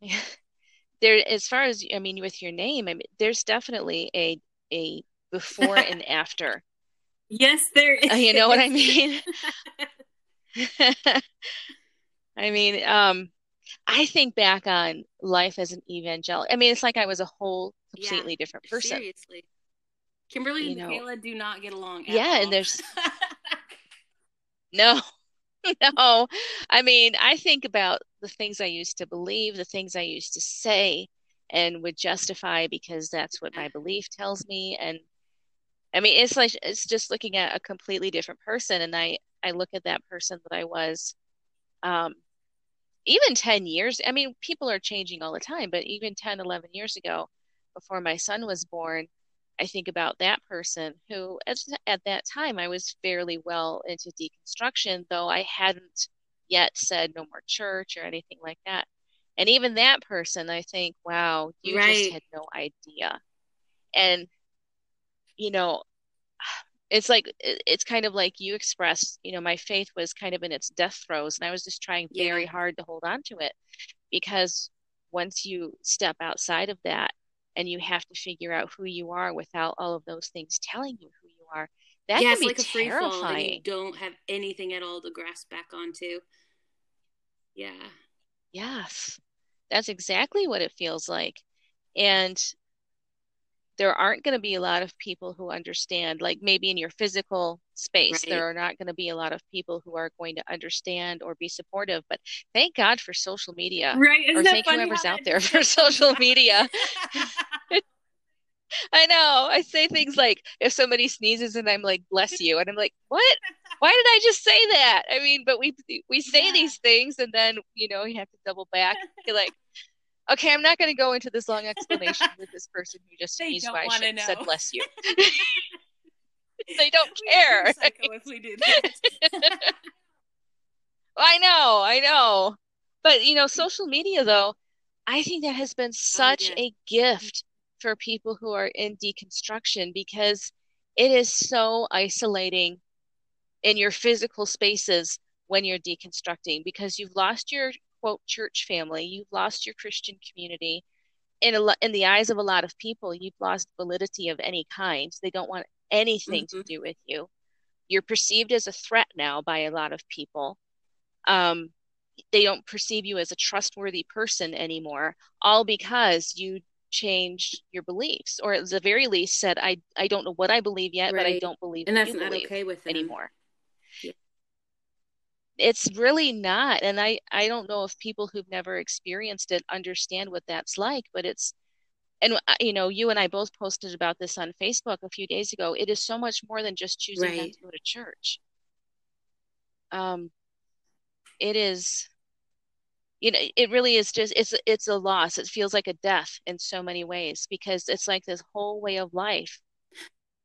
<laughs> there, as far as I mean, with your name, I mean, there's definitely a a before <laughs> and after. Yes, there is. Uh, you know what I mean? <laughs> I mean, um, I think back on life as an evangelical. I mean, it's like I was a whole completely yeah, different person. Seriously. Kimberly you and Michaela do not get along. yeah, all. and there's <laughs> no, <laughs> no. I mean, I think about the things I used to believe, the things I used to say, and would justify because that's what my belief tells me. And I mean, it's like it's just looking at a completely different person, and I I look at that person that I was, um, even 10 years. I mean, people are changing all the time, but even 10, 11 years ago, before my son was born, I think about that person who, at, at that time, I was fairly well into deconstruction, though I hadn't yet said no more church or anything like that. And even that person, I think, wow, you right. just had no idea. And, you know, it's like, it's kind of like you expressed, you know, my faith was kind of in its death throes, and I was just trying very yeah. hard to hold on to it because once you step outside of that, and you have to figure out who you are without all of those things telling you who you are. That yeah, can be like terrifying. you don't have anything at all to grasp back onto. Yeah. Yes. That's exactly what it feels like. And there aren't going to be a lot of people who understand like maybe in your physical space right. there are not going to be a lot of people who are going to understand or be supportive but thank god for social media right Isn't or thank whoever's out there for <laughs> social media <laughs> I know. I say things like if somebody sneezes and I'm like, bless you. And I'm like, what? Why did I just say that? I mean, but we we say yeah. these things and then, you know, you have to double back. You're like, Okay, I'm not going to go into this long explanation <laughs> with this person who just sneezed why I said bless you. <laughs> they don't care. if we do that. <laughs> I know, I know. But you know, social media though, I think that has been oh, such oh, yeah. a gift for people who are in deconstruction because it is so isolating in your physical spaces when you're deconstructing because you've lost your quote church family you've lost your christian community in a, in the eyes of a lot of people you've lost validity of any kind they don't want anything mm-hmm. to do with you you're perceived as a threat now by a lot of people um, they don't perceive you as a trustworthy person anymore all because you changed your beliefs or at the very least said i i don't know what i believe yet right. but i don't believe and that's not okay with them. anymore it's really not and i i don't know if people who've never experienced it understand what that's like but it's and uh, you know you and i both posted about this on facebook a few days ago it is so much more than just choosing right. not to go to church um it is you know it really is just it's it's a loss it feels like a death in so many ways because it's like this whole way of life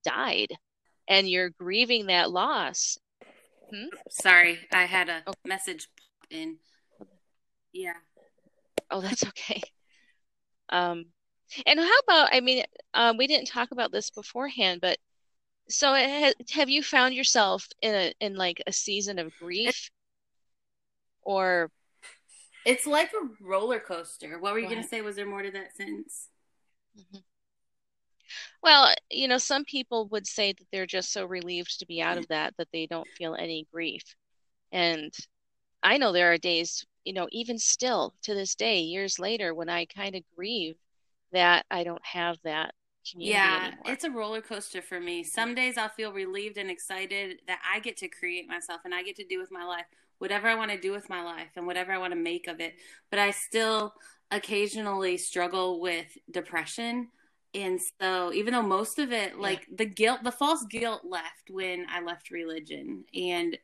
died and you're grieving that loss Hmm? Sorry, I had a oh. message pop in. Yeah. Oh, that's okay. Um, and how about? I mean, um, we didn't talk about this beforehand, but so ha- have you found yourself in a in like a season of grief, or? It's like a roller coaster. What were you going to say? Was there more to that sentence? Mm-hmm. Well, you know, some people would say that they're just so relieved to be out mm-hmm. of that that they don't feel any grief. And I know there are days, you know, even still to this day, years later, when I kind of grieve that I don't have that yeah, anymore. it's a roller coaster for me. Some days I'll feel relieved and excited that I get to create myself and I get to do with my life whatever I want to do with my life and whatever I want to make of it. But I still occasionally struggle with depression and so even though most of it like the guilt the false guilt left when i left religion. And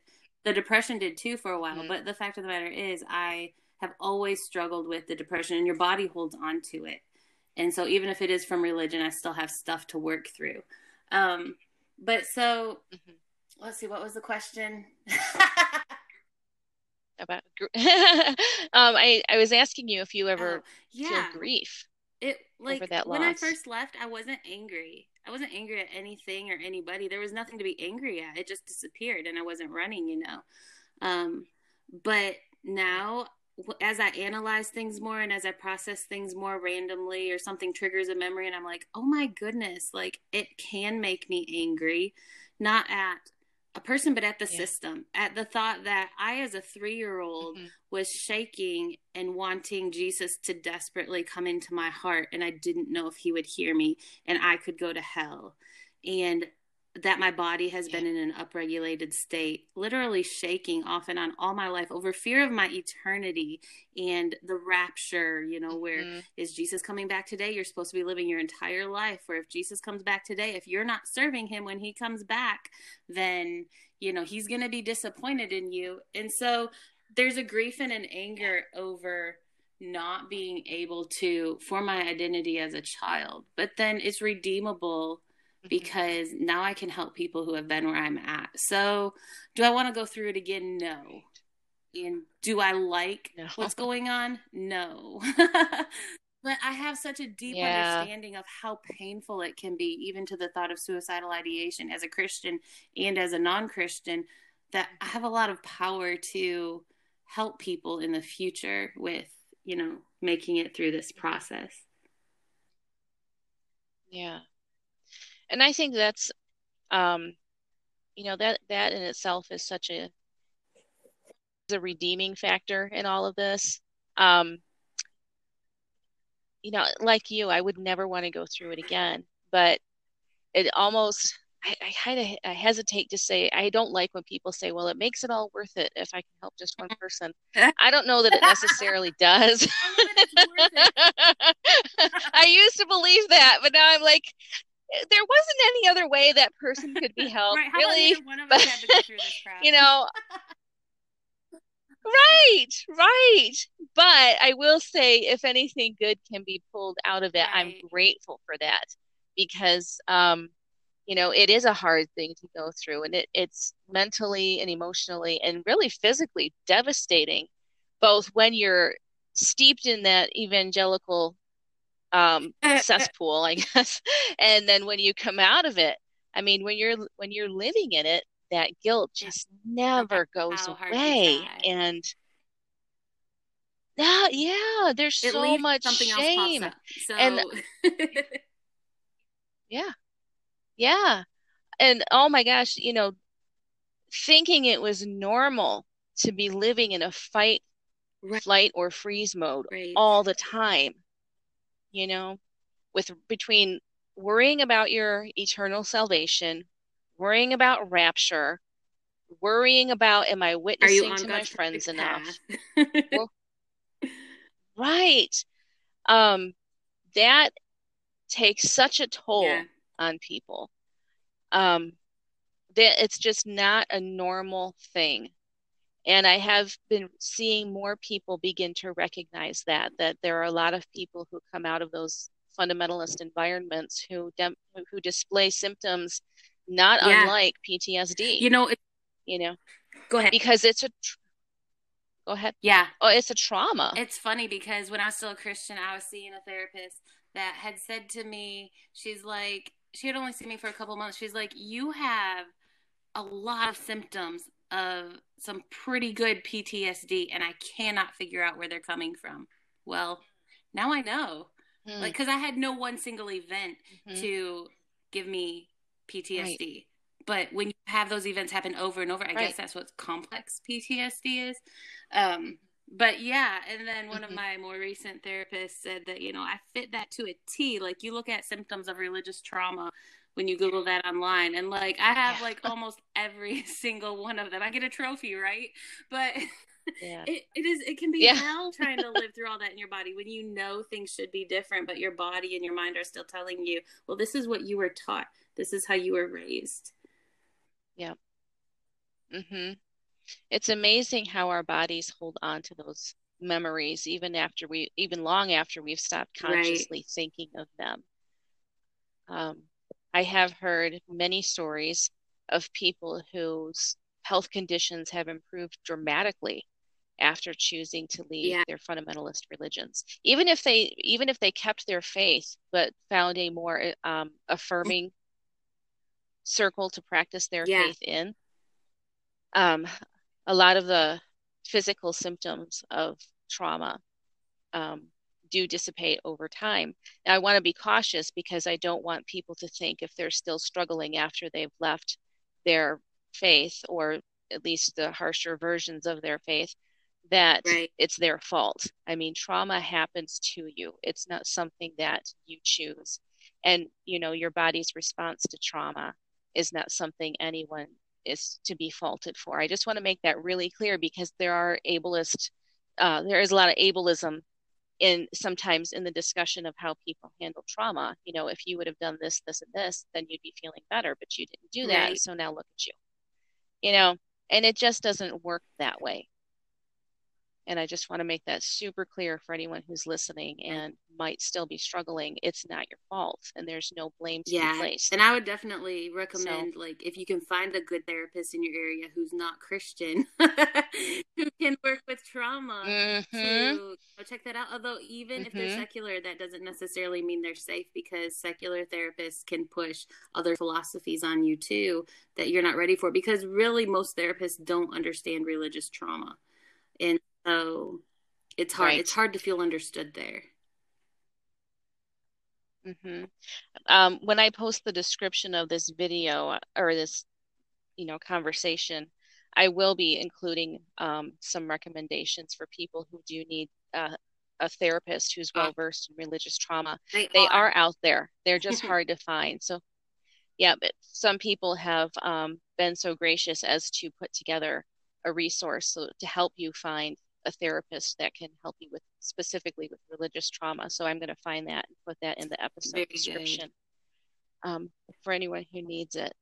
the depression did too for a while. Mm-hmm. but the fact of the matter is i have always struggled with the depression and your body holds on to it. And so even if it is from religion i still have stuff to work through. Um but so mm-hmm. let's see what was the question? <laughs> About <laughs> um I I was asking you if you ever Oh, yeah. feel grief It like when I first left, I wasn't angry. I wasn't angry at anything or anybody. There was nothing to be angry at. It just disappeared and I wasn't running, you know. Um, but now, as I analyze things more and as I process things more randomly, or something triggers a memory, and I'm like, oh my goodness, like it can make me angry, not at a person, but at the Yeah. system, at the thought that I, as a three year old, hmm was shaking and wanting Jesus to desperately come into my heart, and I didn't know if he would hear me and I could go to hell. And that my body has been in an upregulated state, literally shaking off and on all my life over fear of my eternity and the rapture, you know, where hmm is Jesus coming back today? You're supposed to be living your entire life. Where if Jesus comes back today, if you're not serving him when he comes back, then, you know, he's going to be disappointed in you. And so there's a grief and an anger over not being able to form my identity as a child. But then it's redeemable Mm-hmm. because now I can help people who have been where I'm at. So, do I want to go through it again? No. And do I like No. what's going on? No. <laughs> but I have such a deep Yeah. understanding of how painful it can be, even to the thought of suicidal ideation as a Christian and as a non Christian, that I have a lot of power to help people in the future with, you know, making it through this process. Yeah. And I think that's um you know that that in itself is such a a redeeming factor in all of this. Um, you know, like you, I would never want to go through it again, but it almost I, I kind of I hesitate to say I don't like when people say, well, it makes it all worth it if I can help just one person. <laughs> I don't know that it necessarily <laughs> does. But it's worth it. <laughs> I used to believe that, but now I'm like, there wasn't any other way that person could be <laughs> helped, Right. Really. neither one of us had to go through this <laughs> crap? You know, right, right. But I will say, if anything good can be pulled out of it, I'm grateful for that because, um, you know, it is a hard thing to go through, and it, it's mentally and emotionally and really physically devastating, both when you're steeped in that evangelical um, <laughs> cesspool, I guess, <laughs> and then when you come out of it, I mean, when you're when you're living in it, that guilt just never goes how hard you away, and yeah, yeah, there's At so much shame. So and <laughs> yeah, yeah, and oh my gosh, you know, thinking it was normal to be living in a fight, right, flight, or freeze mode right. all the time, you know, with between worrying about your eternal salvation, worrying about rapture, worrying about am I witnessing to my friends enough? Well, <laughs> right. Um, that takes such a Yeah. toll on people. Um, that it's just not a normal thing. And I have been seeing more people begin to recognize that, that there are a lot of people who come out of those fundamentalist environments who dem who display symptoms not Yeah. unlike You PTSD, know, it, you know, go ahead. because it's a tr go ahead. Yeah. Oh, it's a trauma. It's funny because when I was still a Christian, I was seeing a therapist that had said to me, she's like, she had only seen me for a couple months. She's like, you have a lot of symptoms of some pretty good PTSD, and I cannot figure out where they're coming from. Well, now I know. Hmm. Like, because I had no one single event Mhm. to give me Right. PTSD. But when you have those events happen over and over, I Right. guess that's what complex PTSD is. Um, but yeah, and then one of Mhm. my more recent therapists said that, you know, I fit that to a T. Like you look at symptoms of religious trauma when you Google that online, and like I have Yeah. like <laughs> almost every <laughs> single one of them. I get a trophy, right? But <laughs> Yeah. it, it is it can be Yeah. hell trying to live through all that in your body when you know things should be different, but your body and your mind are still telling you, well, this is what you were taught. This is how you were raised. Yeah. Hmm It's amazing how our bodies hold on to those memories even after we, even long after we've stopped Right. consciously thinking of them. Um, I have heard many stories of people whose health conditions have improved dramatically after choosing to leave Yeah. their fundamentalist religions. Even if they even if they kept their faith but found a more um, affirming circle to practice their Yeah. faith in, um, a lot of the physical symptoms of trauma um, do dissipate over time. Now, I want to be cautious because I don't want people to think if they're still struggling after they've left their faith or at least the harsher versions of their faith that Right. it's their fault. I mean, trauma happens to you. It's not something that you choose. And, you know, your body's response to trauma is not something anyone is to be faulted for. I just want to make that really clear because there are ableist, uh, there is a lot of ableism in sometimes in the discussion of how people handle trauma. You know, if you would have done this, this, and this, then you'd be feeling better, but you didn't do that. Right. So now look at you. You know, and it just doesn't work that way. And I just want to make that super clear for anyone who's listening and might still be struggling. It's not your fault, and there's no blame to be Yeah. placed. And I would definitely recommend, like, if you can find a good therapist in your area who's not Christian, <laughs> who can work with trauma, Mhm. to go check that out. Although, even if they're Mhm. secular, that doesn't necessarily mean they're safe because secular therapists can push other philosophies on you too that you're not ready for. Because really, most therapists don't understand religious trauma, and so it's hard. Right. It's hard to feel understood there. hmm Um, when I post the description of this video or this, you know, conversation, I will be including um, some recommendations for people who do need uh, a therapist who's Ah. well versed in religious trauma. They, They are out there. They're just <laughs> hard to find. So, yeah, but some people have um, been so gracious as to put together a resource so to help you find a therapist that can help you with specifically with religious trauma. So I'm going to find that and put that in the episode Very description um, for anyone who needs it.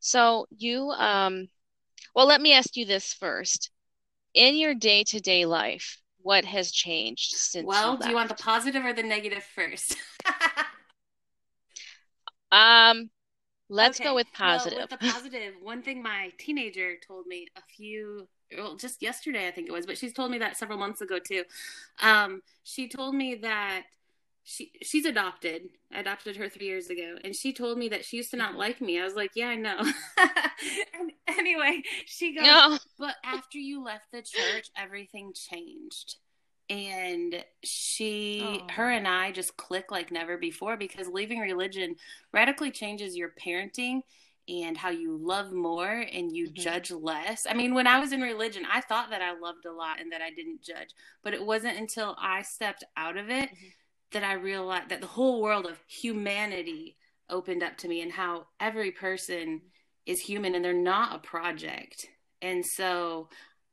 So you, um, well, let me ask you this first. In your day-to-day life, what has changed since Well, you do you want the positive or the negative first? <laughs> Um, let's Okay. go with Well, positive. with the positive, one thing my teenager told me a few, well, just yesterday, I think it was, but she's told me that several months ago too. Um, she told me that she she's adopted. I adopted her three years ago, and she told me that she used to not like me. I was like, yeah, I know. <laughs> and anyway, she goes, No. but after you left the church, everything changed. And she, her and I just click like never before because leaving religion radically changes your parenting and how you love more and you Mhm. judge less. I mean, when I was in religion, I thought that I loved a lot and that I didn't judge, but it wasn't until I stepped out of it Mhm. that I realized that the whole world of humanity opened up to me and how every person is human and they're not a project. And so,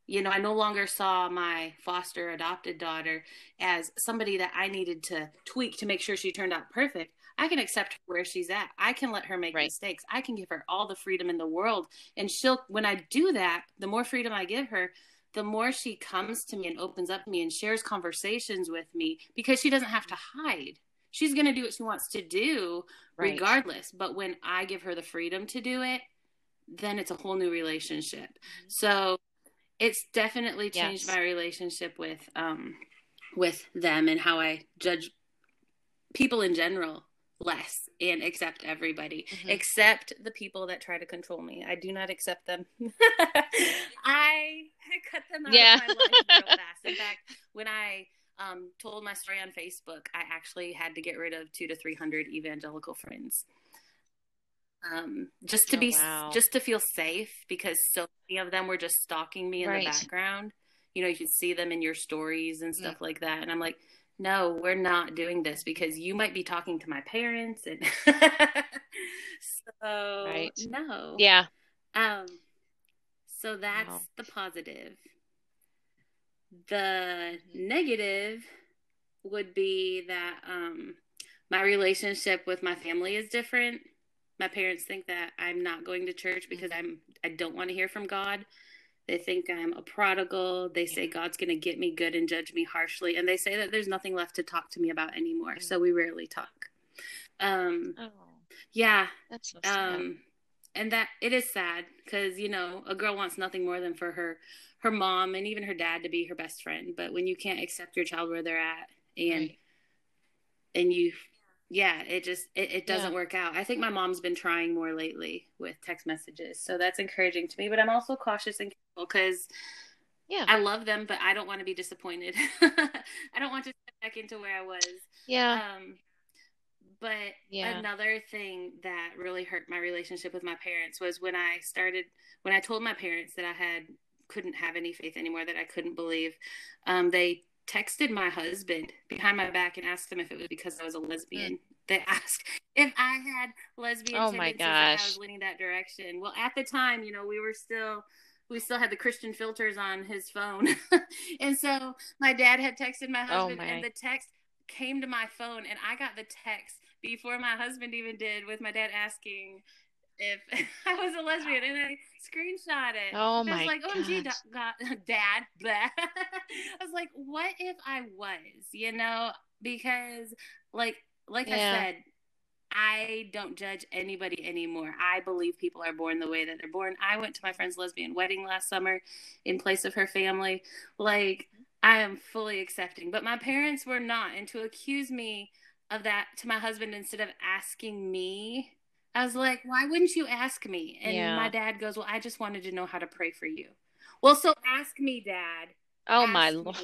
you know, I no longer saw my foster adopted daughter as somebody that I needed to tweak to make sure she turned out perfect. I can accept where she's at. I can let her make Right. mistakes. I can give her all the freedom in the world. And she'll, when I do that, the more freedom I give her, the more she comes to me and opens up to me and shares conversations with me because she doesn't have to hide. She's going to do what she wants to do Right. regardless. But when I give her the freedom to do it, then it's a whole new relationship. Mm-hmm. So it's definitely changed Yes. my relationship with um with them and how I judge people in general less and accept everybody Mhm. except the people that try to control me. I do not accept them. <laughs> I cut them out Yeah. of my life real fast. In fact, when I um, told my story on Facebook, I actually had to get rid of two to three hundred evangelical friends, um, just to Oh, be wow. just to feel safe because so many of them were just stalking me in Right. the background. You know, you could see them in your stories and Mm. stuff like that, and I'm like, no, we're not doing this because you might be talking to my parents, and <laughs> so Right. no, Yeah. um, so that's Wow. the positive. The negative would be that um, my relationship with my family is different. My parents think that I'm not going to church because I'm I don't want to hear from God. They think I'm a prodigal. They say God's going to get me good and judge me harshly, and they say that there's nothing left to talk to me about anymore. So we rarely talk. Um, Oh, yeah, that's so sad. um, and that it is sad because you know a girl wants nothing more than for her her mom and even her dad to be her best friend but when you can't accept your child where they're at and right. and you yeah it just it, it doesn't yeah. work out. I think my mom's been trying more lately with text messages so that's encouraging to me but i'm also cautious and careful because yeah. I love them but i don't want to be disappointed. <laughs> I don't want to step back into where i was. Yeah. Um but yeah. another thing that really hurt my relationship with my parents was when i started when i told my parents that i had couldn't have any faith anymore that i couldn't believe um, they texted my husband behind my back and asked him if it was because I was a lesbian. Mm. <laughs> They asked if I had lesbian oh tendencies. I was leaning that direction. Well, at the time, you know, we were still we still had the Christian filters on his phone, <laughs> and so my dad had texted my oh husband, oh my. and the text came to my phone, and I got the text before my husband even did, with my dad asking if <laughs> I was a lesbian and I screenshot it. Oh my I was like, OMG, God. God, dad. <laughs> I was like, what if I was, you know? Because like like yeah. I said, I don't judge anybody anymore. I believe people are born the way that they're born. I went to my friend's lesbian wedding last summer in place of her family. Like I am fully accepting, but my parents were not. And to accuse me of that to my husband instead of asking me I was like, why wouldn't you ask me? And yeah. my dad goes, well, I just wanted to know how to pray for you. Well, so ask me, dad. Oh ask my lord.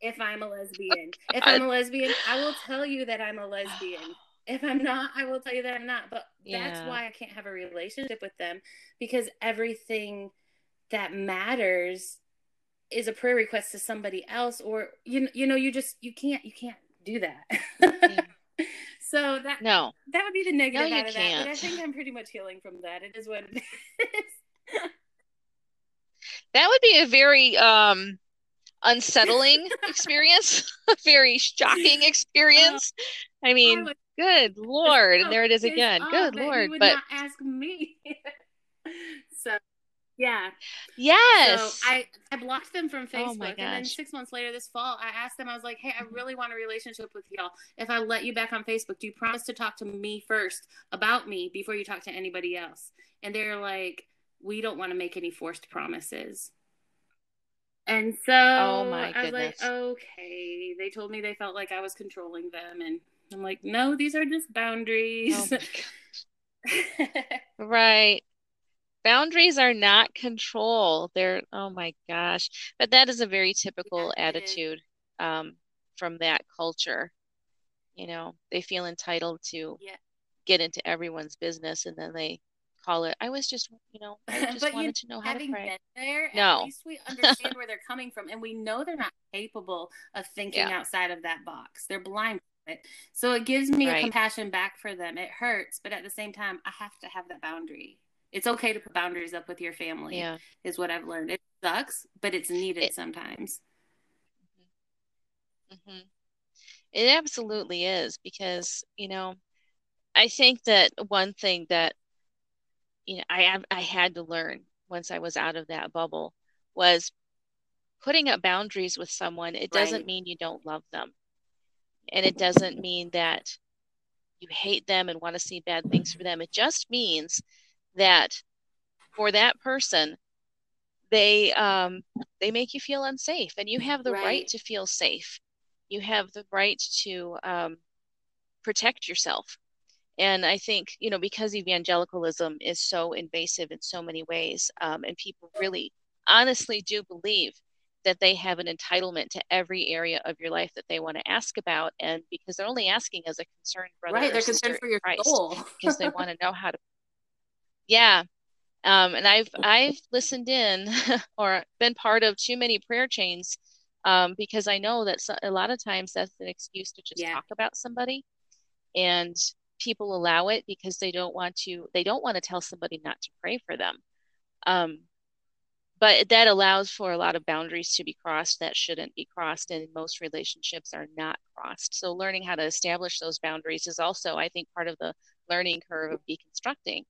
If I'm a lesbian. Oh, <laughs> if I'm a lesbian, I will tell you that I'm a lesbian. If I'm not, I will tell you that I'm not. But yeah. that's why I can't have a relationship with them because everything that matters is a prayer request to somebody else or you you know you just you can't you can't do that. <laughs> So that no, that would be the negative no, out of can't. that. But I think I'm pretty much healing from that. It is what it is. that would be a very um unsettling <laughs> experience, <laughs> a very shocking experience. Uh, I mean, I would, good lord, and there it is again. Good lord, but ask me. <laughs> yeah. Yes. So I, I blocked them from Facebook. Oh and then six months later this fall, I asked them, I was like, hey, I really want a relationship with y'all. If I let you back on Facebook, do you promise to talk to me first about me before you talk to anybody else? And they're like, we don't want to make any forced promises. And so oh my I was like, okay. They told me they felt like I was controlling them. And I'm like, no, these are just boundaries. Oh <laughs> right boundaries are not control they're oh my gosh. But that is a very typical yeah, attitude um, from that culture. You know they feel entitled to yeah. get into everyone's business and then they call it i was just you know i <laughs> just wanted you, to know how to pray. there, no. at least we <laughs> understand where they're coming from and we know they're not capable of thinking yeah. outside of that box. They're blind so it gives me right. a compassion back for them. It hurts but at the same time i have to have that boundary it's okay to put boundaries up with your family. Yeah. Is what I've learned. It sucks, but it's needed it, sometimes. Mm-hmm. It absolutely is because, you know, I think that one thing that, you know, I, I had to learn once I was out of that bubble was putting up boundaries with someone. It doesn't mean you don't love them. And it doesn't mean that you hate them and want to see bad things for them. It just means that for that person they um, they make you feel unsafe and you have the right, right. to feel safe. You have the right to um, protect yourself. And i think you know because evangelicalism is so invasive in so many ways um, and people really honestly do believe that they have an entitlement to every area of your life that they want to ask about and because they're only asking as a concerned brother right they're concerned for your Christ, soul. because they want to know how to yeah. Um, and I've I've listened in <laughs> or been part of too many prayer chains um, because I know that so, a lot of times that's an excuse to just yeah. talk about somebody, and people allow it because they don't want to they don't want to tell somebody not to pray for them. Um, but that allows for a lot of boundaries to be crossed that shouldn't be crossed, and most relationships are not crossed. So learning how to establish those boundaries is also, I think, part of the learning curve of deconstructing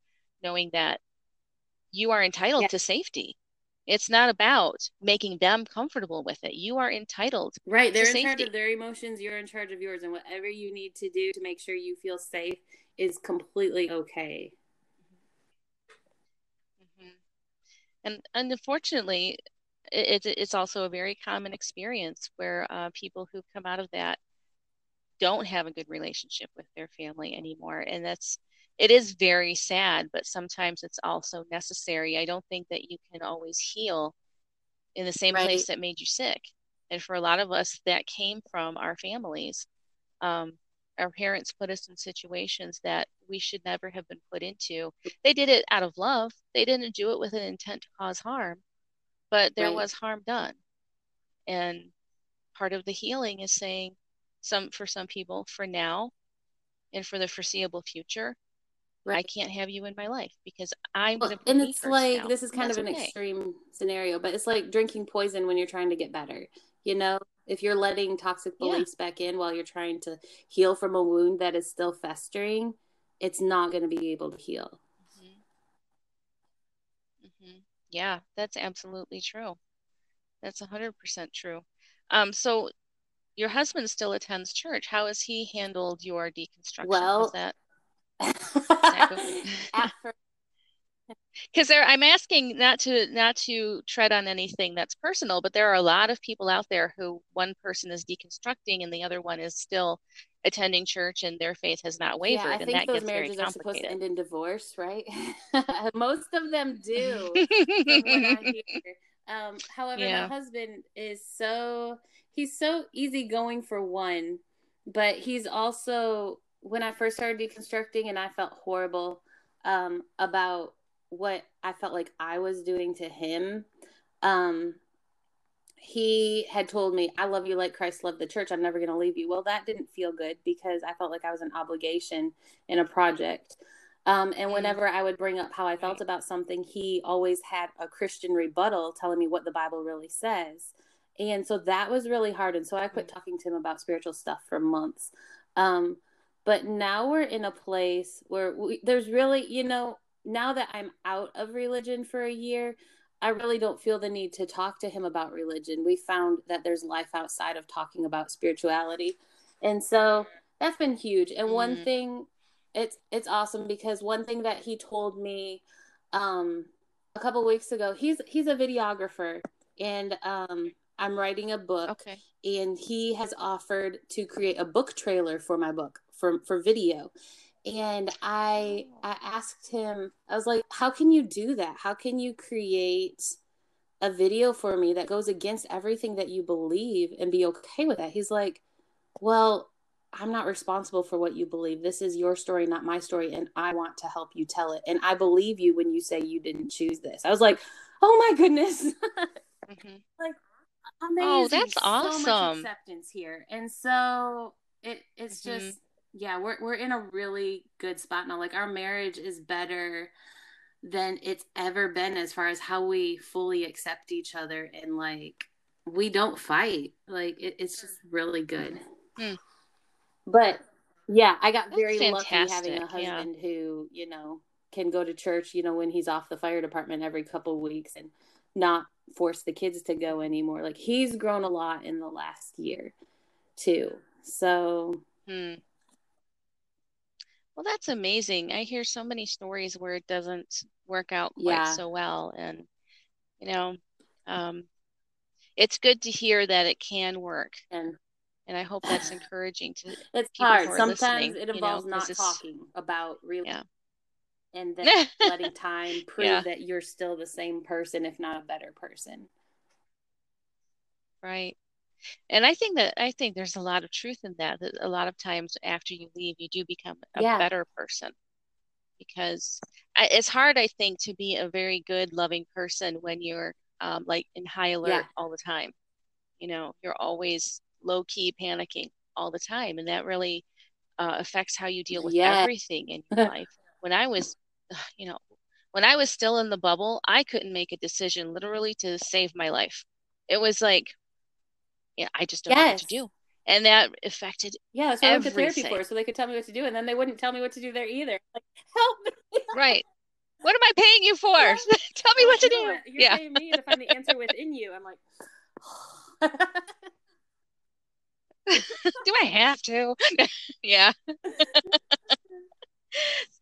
knowing that you are entitled yeah. to safety. It's not about making them comfortable with it. You are entitled. Right. They're in safety. charge of their emotions. You're in charge of yours. And whatever you need to do to make sure you feel safe is completely okay. And unfortunately, it, it, it's also a very common experience where uh, people who come out of that don't have a good relationship with their family anymore. And that's, it is very sad, but sometimes it's also necessary. I don't think that you can always heal in the same right. place that made you sick. And for a lot of us, that came from our families. Um, our parents put us in situations that we should never have been put into. They did it out of love. They didn't do it with an intent to cause harm, but there right. was harm done. And part of the healing is saying some for some people for now and for the foreseeable future, right. I can't have you in my life because I'm well, and it's like now. this is kind of an okay. extreme scenario, but it's like drinking poison when you're trying to get better. You know, if you're letting toxic beliefs yeah. back in while you're trying to heal from a wound that is still festering, it's not going to be able to heal. Mm-hmm. Mm-hmm. Yeah, that's absolutely true. That's 100% true. Um, so your husband still attends church. How has he handled your deconstruction? Well, that, <laughs> because there i'm asking not to not to tread on anything that's personal but there are a lot of people out there who one person is deconstructing and the other one is still attending church and their faith has not wavered yeah, I think and that those marriages are supposed to end in divorce right? <laughs> Most of them do <laughs> um, however yeah. my husband is so he's so easygoing for one but he's also when i first started deconstructing and i felt horrible um, about what I felt like I was doing to him. Um, he had told me, I love you like Christ loved the church. I'm never going to leave you. Well, that didn't feel good because I felt like I was an obligation in a project. Um, and mm. whenever I would bring up how I felt about something, he always had a Christian rebuttal telling me what the Bible really says. And so that was really hard. And so I quit mm. talking to him about spiritual stuff for months. Um, but now we're in a place where we, there's really, you know, now that I'm out of religion for a year, I really don't feel the need to talk to him about religion. We found that there's life outside of talking about spirituality. And so that's been huge. And mm one thing it's it's awesome because one thing that he told me um a couple weeks ago, he's he's a videographer and um I'm writing a book okay. and he has offered to create a book trailer for my book for for video. And i i asked him i was like how can you do that? How can you create a video for me that goes against everything that you believe and be okay with that? He's like well i'm not responsible for what you believe. This is your story not my story and i want to help you tell it. And i believe you when you say you didn't choose this. I was like oh my goodness. <laughs> Mm-hmm. like oh, amazing. oh that's awesome so much acceptance here. And so it it's mm-hmm. just yeah, we're we're in a really good spot now. Like our marriage is better than it's ever been as far as how we fully accept each other and like we don't fight. Like it, it's just really good. Hmm. But yeah, I got That's very fantastic. lucky having a husband yeah. who, you know, can go to church, you know, when he's off the fire department every couple weeks and not force the kids to go anymore. Like he's grown a lot in the last year too. So hmm. Well, that's amazing. I hear so many stories where it doesn't work out quite yeah. so well. And, you know, um, it's good to hear that it can work. And, and I hope that's encouraging to <sighs> It's hard. Sometimes it involves you know, not talking about real yeah. and then <laughs> letting time prove yeah. that you're still the same person, if not a better person. Right and i think that i think there's a lot of truth in that that a lot of times after you leave you do become a yeah. better person because I, it's hard i think to be a very good loving person when you're um, like in high alert yeah. all the time you know you're always low key panicking all the time and that really uh, affects how you deal with yeah. everything in your life when i was <sighs> you know when i was still in the bubble i couldn't make a decision literally to save my life it was like I just don't yes. know what to do. And that affected Yeah, that's what I went to therapy for, so they could tell me what to do, and then they wouldn't tell me what to do there either. <laughs> Like, help me. right. What am I paying you for? Yeah. <laughs> tell me what to do. You're yeah. paying me to find the answer within you. I'm like <sighs> <laughs> do I have to? yeah.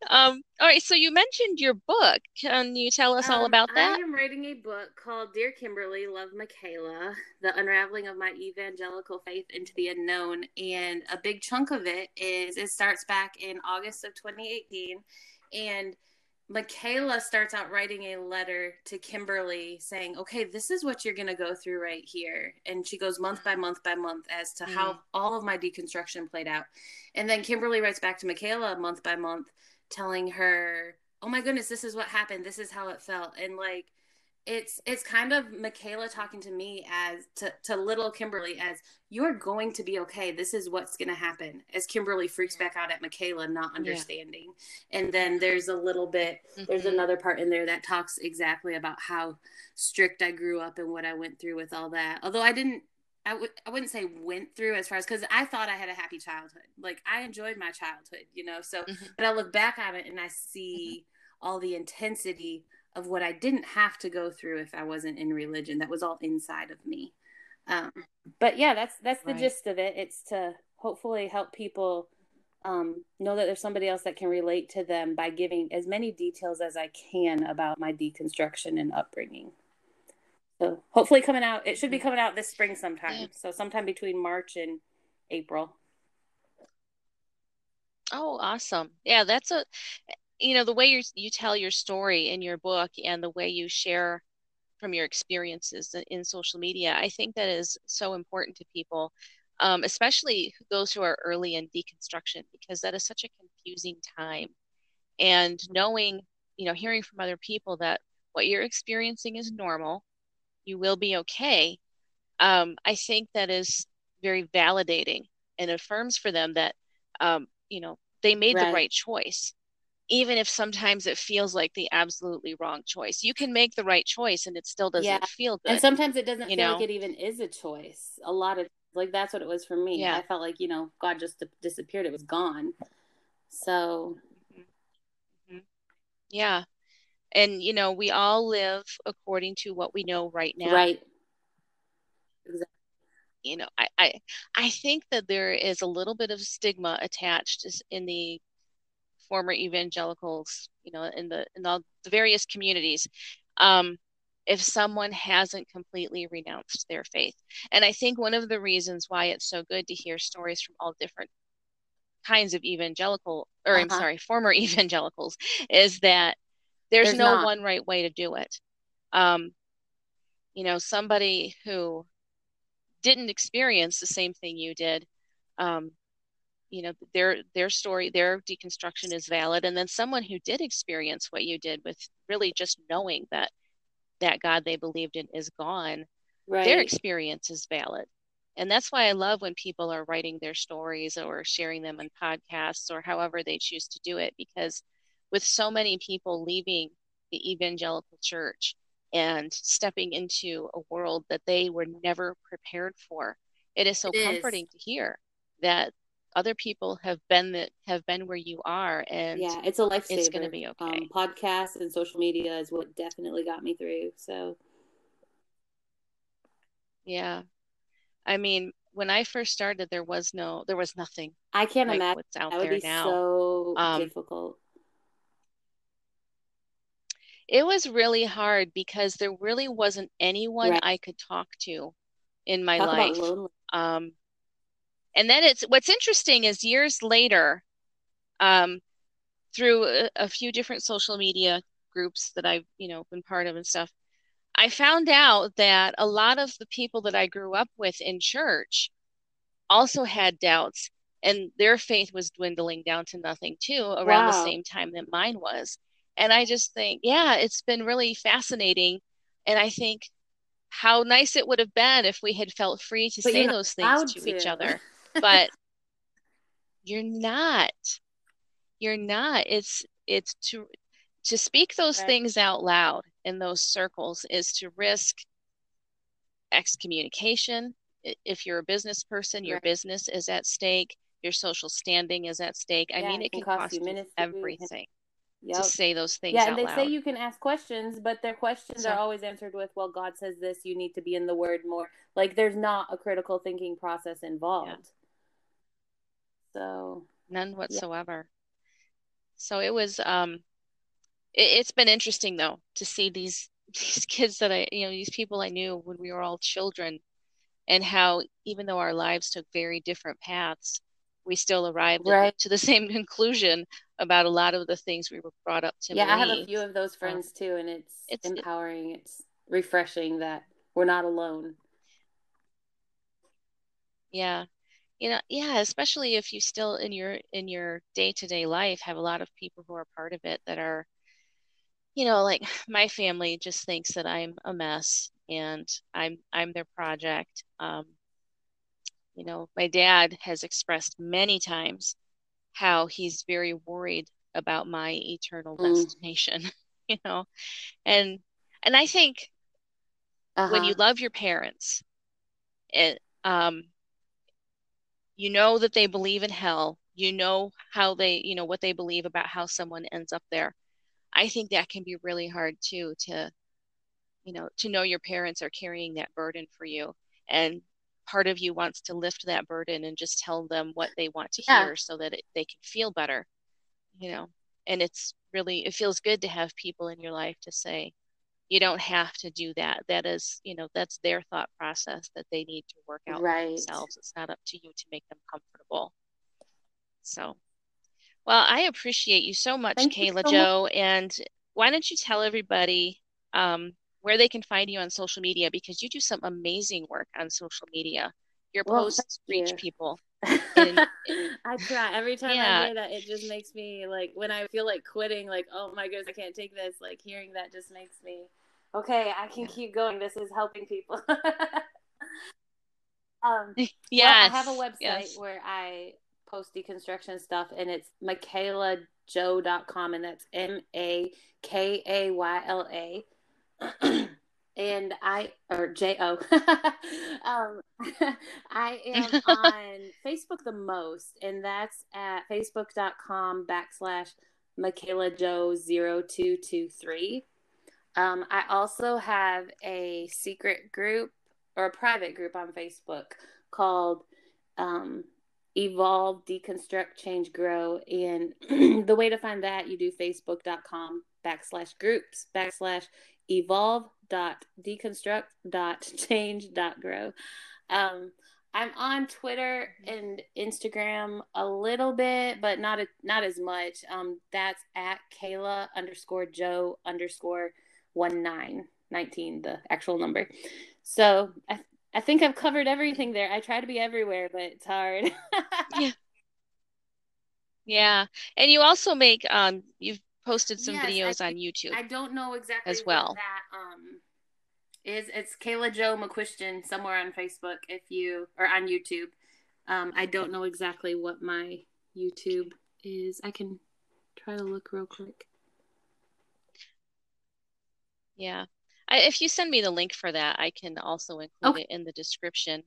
Um, all right, so you mentioned your book. Can you tell us all Um, about that? I am writing a book called Dear Kimberly, Love Makayla, The Unraveling of My Evangelical Faith into the Unknown. And a big chunk of it is it starts back in August of 2018. And Makayla starts out writing a letter to Kimberly saying, Okay, this is what you're going to go through right here. And she goes month by month by month as to how Mm. all of my deconstruction played out. And then Kimberly writes back to Makayla month by month, telling her, Oh my goodness, this is what happened. This is how it felt. And like, it's it's kind of Makayla talking to me as to, to little Kimberly as you're going to be okay. This is what's going to happen. As Kimberly freaks back out at Makayla not understanding, and then there's a little bit. There's Mhm. another part in there that talks exactly about how strict I grew up and what I went through with all that. Although I didn't. I w- I wouldn't say went through as far as because I thought I had a happy childhood. Like I enjoyed my childhood, you know. So, Mhm. but I look back on it and I see all the intensity of what I didn't have to go through if I wasn't in religion. That was all inside of me. Um, but yeah, that's that's the Right. gist of it. It's to hopefully help people um, know that there's somebody else that can relate to them by giving as many details as I can about my deconstruction and upbringing. So hopefully coming out, it should be coming out this spring sometime. So sometime between March and April. Oh, awesome. Yeah, that's a, you know, the way you you tell your story in your book and the way you share from your experiences in, social media, I think that is so important to people, um, especially those who are early in deconstruction, because that is such a confusing time. And knowing, you know, hearing from other people that what you're experiencing is normal, you will be okay. Um, I think that is very validating and affirms for them that, um, you know, they made the Right. right choice, even if sometimes it feels like the absolutely wrong choice. You can make the right choice and it still doesn't Yeah. feel good. And sometimes it doesn't feel know? like it even is a choice. A lot of like that's what it was for me. Yeah. I felt like, you know, God just disappeared. It was gone. So, mm-hmm. Yeah. And, you know, we all live according to what we know right now. right. Exactly. you know, I, I I think that there is a little bit of stigma attached in the former evangelicals, you know, in the in all the various communities, um, if someone hasn't completely renounced their faith. And I think one of the reasons why it's so good to hear stories from all different kinds of evangelical, or I'm Uh-huh. sorry, former <laughs> evangelicals, is that there's, There's no not. one right way to do it. Um, you know, somebody who didn't experience the same thing you did, um, you know, their their story, their deconstruction is valid, and then someone who did experience what you did with really just knowing that that God they believed in is gone, their experience is valid. And that's why I love when people are writing their stories or sharing them on podcasts or however they choose to do it, because with so many people leaving the evangelical church and stepping into a world that they were never prepared for, it is so It is. comforting to hear that other people have been that have been where you are and Yeah, it's a lifesaver. it's going to be okay. Um, podcasts and social media is what definitely got me through. So, Yeah. I mean, when I first started, there was no, there was nothing I can't like imagine what's out that would there be now. so Um, difficult. It was really hard because there really wasn't anyone Right. I could talk to in my Talk life. Um, and then it's what's interesting is years later, um, through a, a few different social media groups that I've, you know, been part of and stuff, I found out that a lot of the people that I grew up with in church also had doubts, and their faith was dwindling down to nothing too around the same time that mine was. And I just think, yeah, it's been really fascinating. And I think how nice it would have been if we had felt free to But say those things allowed to each other. <laughs> But you're not. You're not. It's it's to to speak those Right. things out loud in those circles is to risk excommunication. If you're a business person, your Right. business is at stake, your social standing is at stake. I mean, it it can cost cost you everything to Yep. say those things Yeah, and they say you can ask questions, but their questions So- are always answered with, "Well, God says this. You need to be in the Word more." Like, there's not a critical thinking process involved. So, None whatsoever. So it was um it, has been interesting though to see these <laughs> these kids that I you know these people I knew when we were all children and how even though our lives took very different paths we still arrived right. to the <laughs> same conclusion about a lot of the things we were brought up to yeah believe. i have a few of those friends um, too and it's, it's empowering it's refreshing that we're not alone yeah you know yeah especially if you still in your in your day-to-day life have a lot of people who are part of it that are you know like <sighs> my family just thinks that i'm a mess and i'm i'm their project um you know my dad has expressed many times how he's very worried about my eternal mm. destination <laughs> you know and and i think uh-huh. when you uh-huh. love your parents it um you know that they believe in hell. You know how they you know what they believe about how someone ends up there. I think that can be really hard too to you know to know your parents are carrying that burden for you. And part of you wants to lift that burden and just tell them what they want to yeah. hear so that it, they can feel better you know. And it's really it feels good to have people in your life to say you don't have to do that. That is you know that's their thought process that they need to work out right. themselves. It's not up to you to make them comfortable. So well i appreciate you so much Thank kayla so joe much. and why don't you tell everybody um, where they can find you on social media because you do some amazing work on social media. Your well, posts reach people <laughs> and, I try every time yeah. I hear that. It just makes me like when I feel like quitting, like oh my goodness, I can't take this. Like hearing that just makes me okay. I can keep going. This is helping people. <laughs> um, yeah, <laughs> well, I have a website yes. where I post deconstruction stuff, and it's makaylajoe.com, and that's M A K A Y L A. <clears throat> and I or J O. <laughs> um, <laughs> I am <laughs> on Facebook the most, and that's at facebook.com backslash Makayla Joe 0223. Um, I also have a secret group or a private group on Facebook called um, Evolve, Deconstruct, Change, Grow. And <clears throat> the way to find that, you do facebook.com backslash groups backslash evolve dot deconstruct dot <laughs> change dot grow. Um, I'm on Twitter and Instagram a little bit, but not a, not as much. Um, that's at Kayla underscore Joe underscore one nine nineteen, the actual number. So I I think I've covered everything there. I try to be everywhere, but it's hard. <laughs> yeah. Yeah, and you also make um you've posted some yes, videos I, on YouTube. I don't know exactly as well. that um is it's Kayla Joe McQuistion somewhere on Facebook if you or on YouTube. Um, I don't know exactly what my YouTube is. I can try to look real quick. Yeah. I, if you send me the link for that, I can also include okay. it in the description.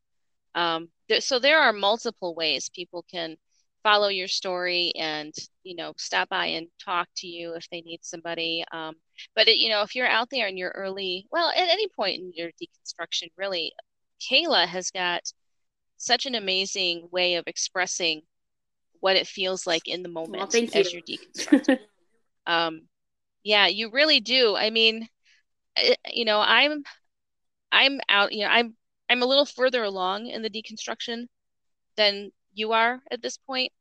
Um, th- so there are multiple ways people can follow your story and you know stop by and talk to you if they need somebody um, but it, you know if you're out there in your early well at any point in your deconstruction really kayla has got such an amazing way of expressing what it feels like in the moment well, as you. you're deconstructing <laughs> um, yeah you really do i mean you know i'm i'm out you know i'm i'm a little further along in the deconstruction than you are at this point.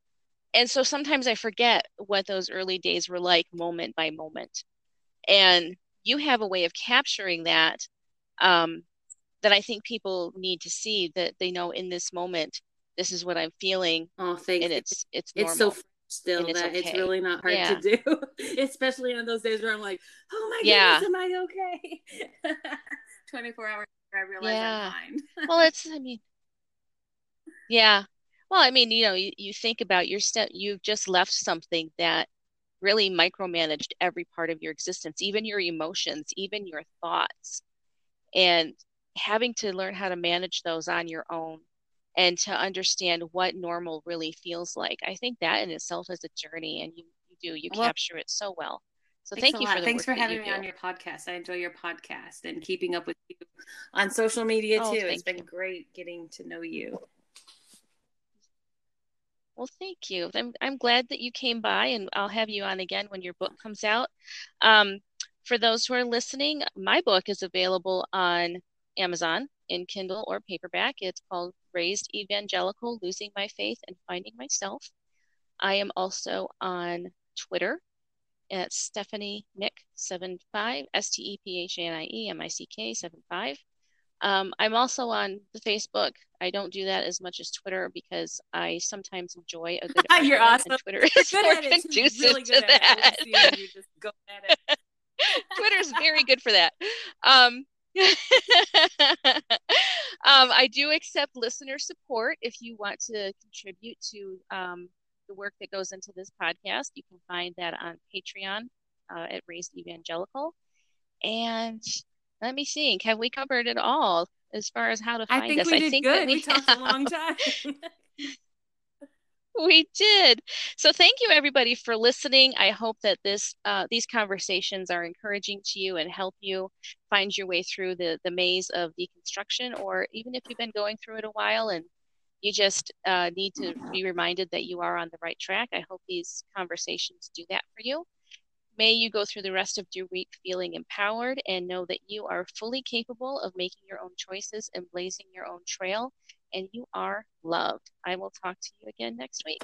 And so sometimes I forget what those early days were like moment by moment. And you have a way of capturing that um, that I think people need to see that they know in this moment, this is what I'm feeling. Oh, thanks. And it's, it's, normal. it's so still it's that okay. it's really not hard yeah. to do, <laughs> especially on those days where I'm like, oh my yeah. goodness, am I okay? <laughs> 24 hours I realize yeah. I'm fine. well, it's, I mean, yeah, well, I mean, you know, you, you think about your step, you've just left something that really micromanaged every part of your existence, even your emotions, even your thoughts. And having to learn how to manage those on your own and to understand what normal really feels like. I think that in itself is a journey and you, you do, you well, capture it so well. So thank you for Thanks for having me do. on your podcast. I enjoy your podcast and keeping up with you on social media oh, too. It's been you. great getting to know you. Well, thank you. I'm I'm glad that you came by, and I'll have you on again when your book comes out. Um, for those who are listening, my book is available on Amazon in Kindle or paperback. It's called Raised Evangelical Losing My Faith and Finding Myself. I am also on Twitter at Stephanie Mick75, S T E P H A N I E M I C K 75. Um, I'm also on the Facebook. I don't do that as much as Twitter because I sometimes enjoy a good. <laughs> You're awesome. Twitter is more conducive really to that. You just go at it. <laughs> Twitter's very good for that. Um, <laughs> um, I do accept listener support. If you want to contribute to um, the work that goes into this podcast, you can find that on Patreon uh, at Raised Evangelical. And let me think. Have we covered it all as far as how to find I think us? We I did think good. we, we talked a long <laughs> time. <laughs> we did. So thank you everybody for listening. I hope that this uh, these conversations are encouraging to you and help you find your way through the the maze of deconstruction, or even if you've been going through it a while and you just uh, need to be reminded that you are on the right track. I hope these conversations do that for you. May you go through the rest of your week feeling empowered and know that you are fully capable of making your own choices and blazing your own trail, and you are loved. I will talk to you again next week.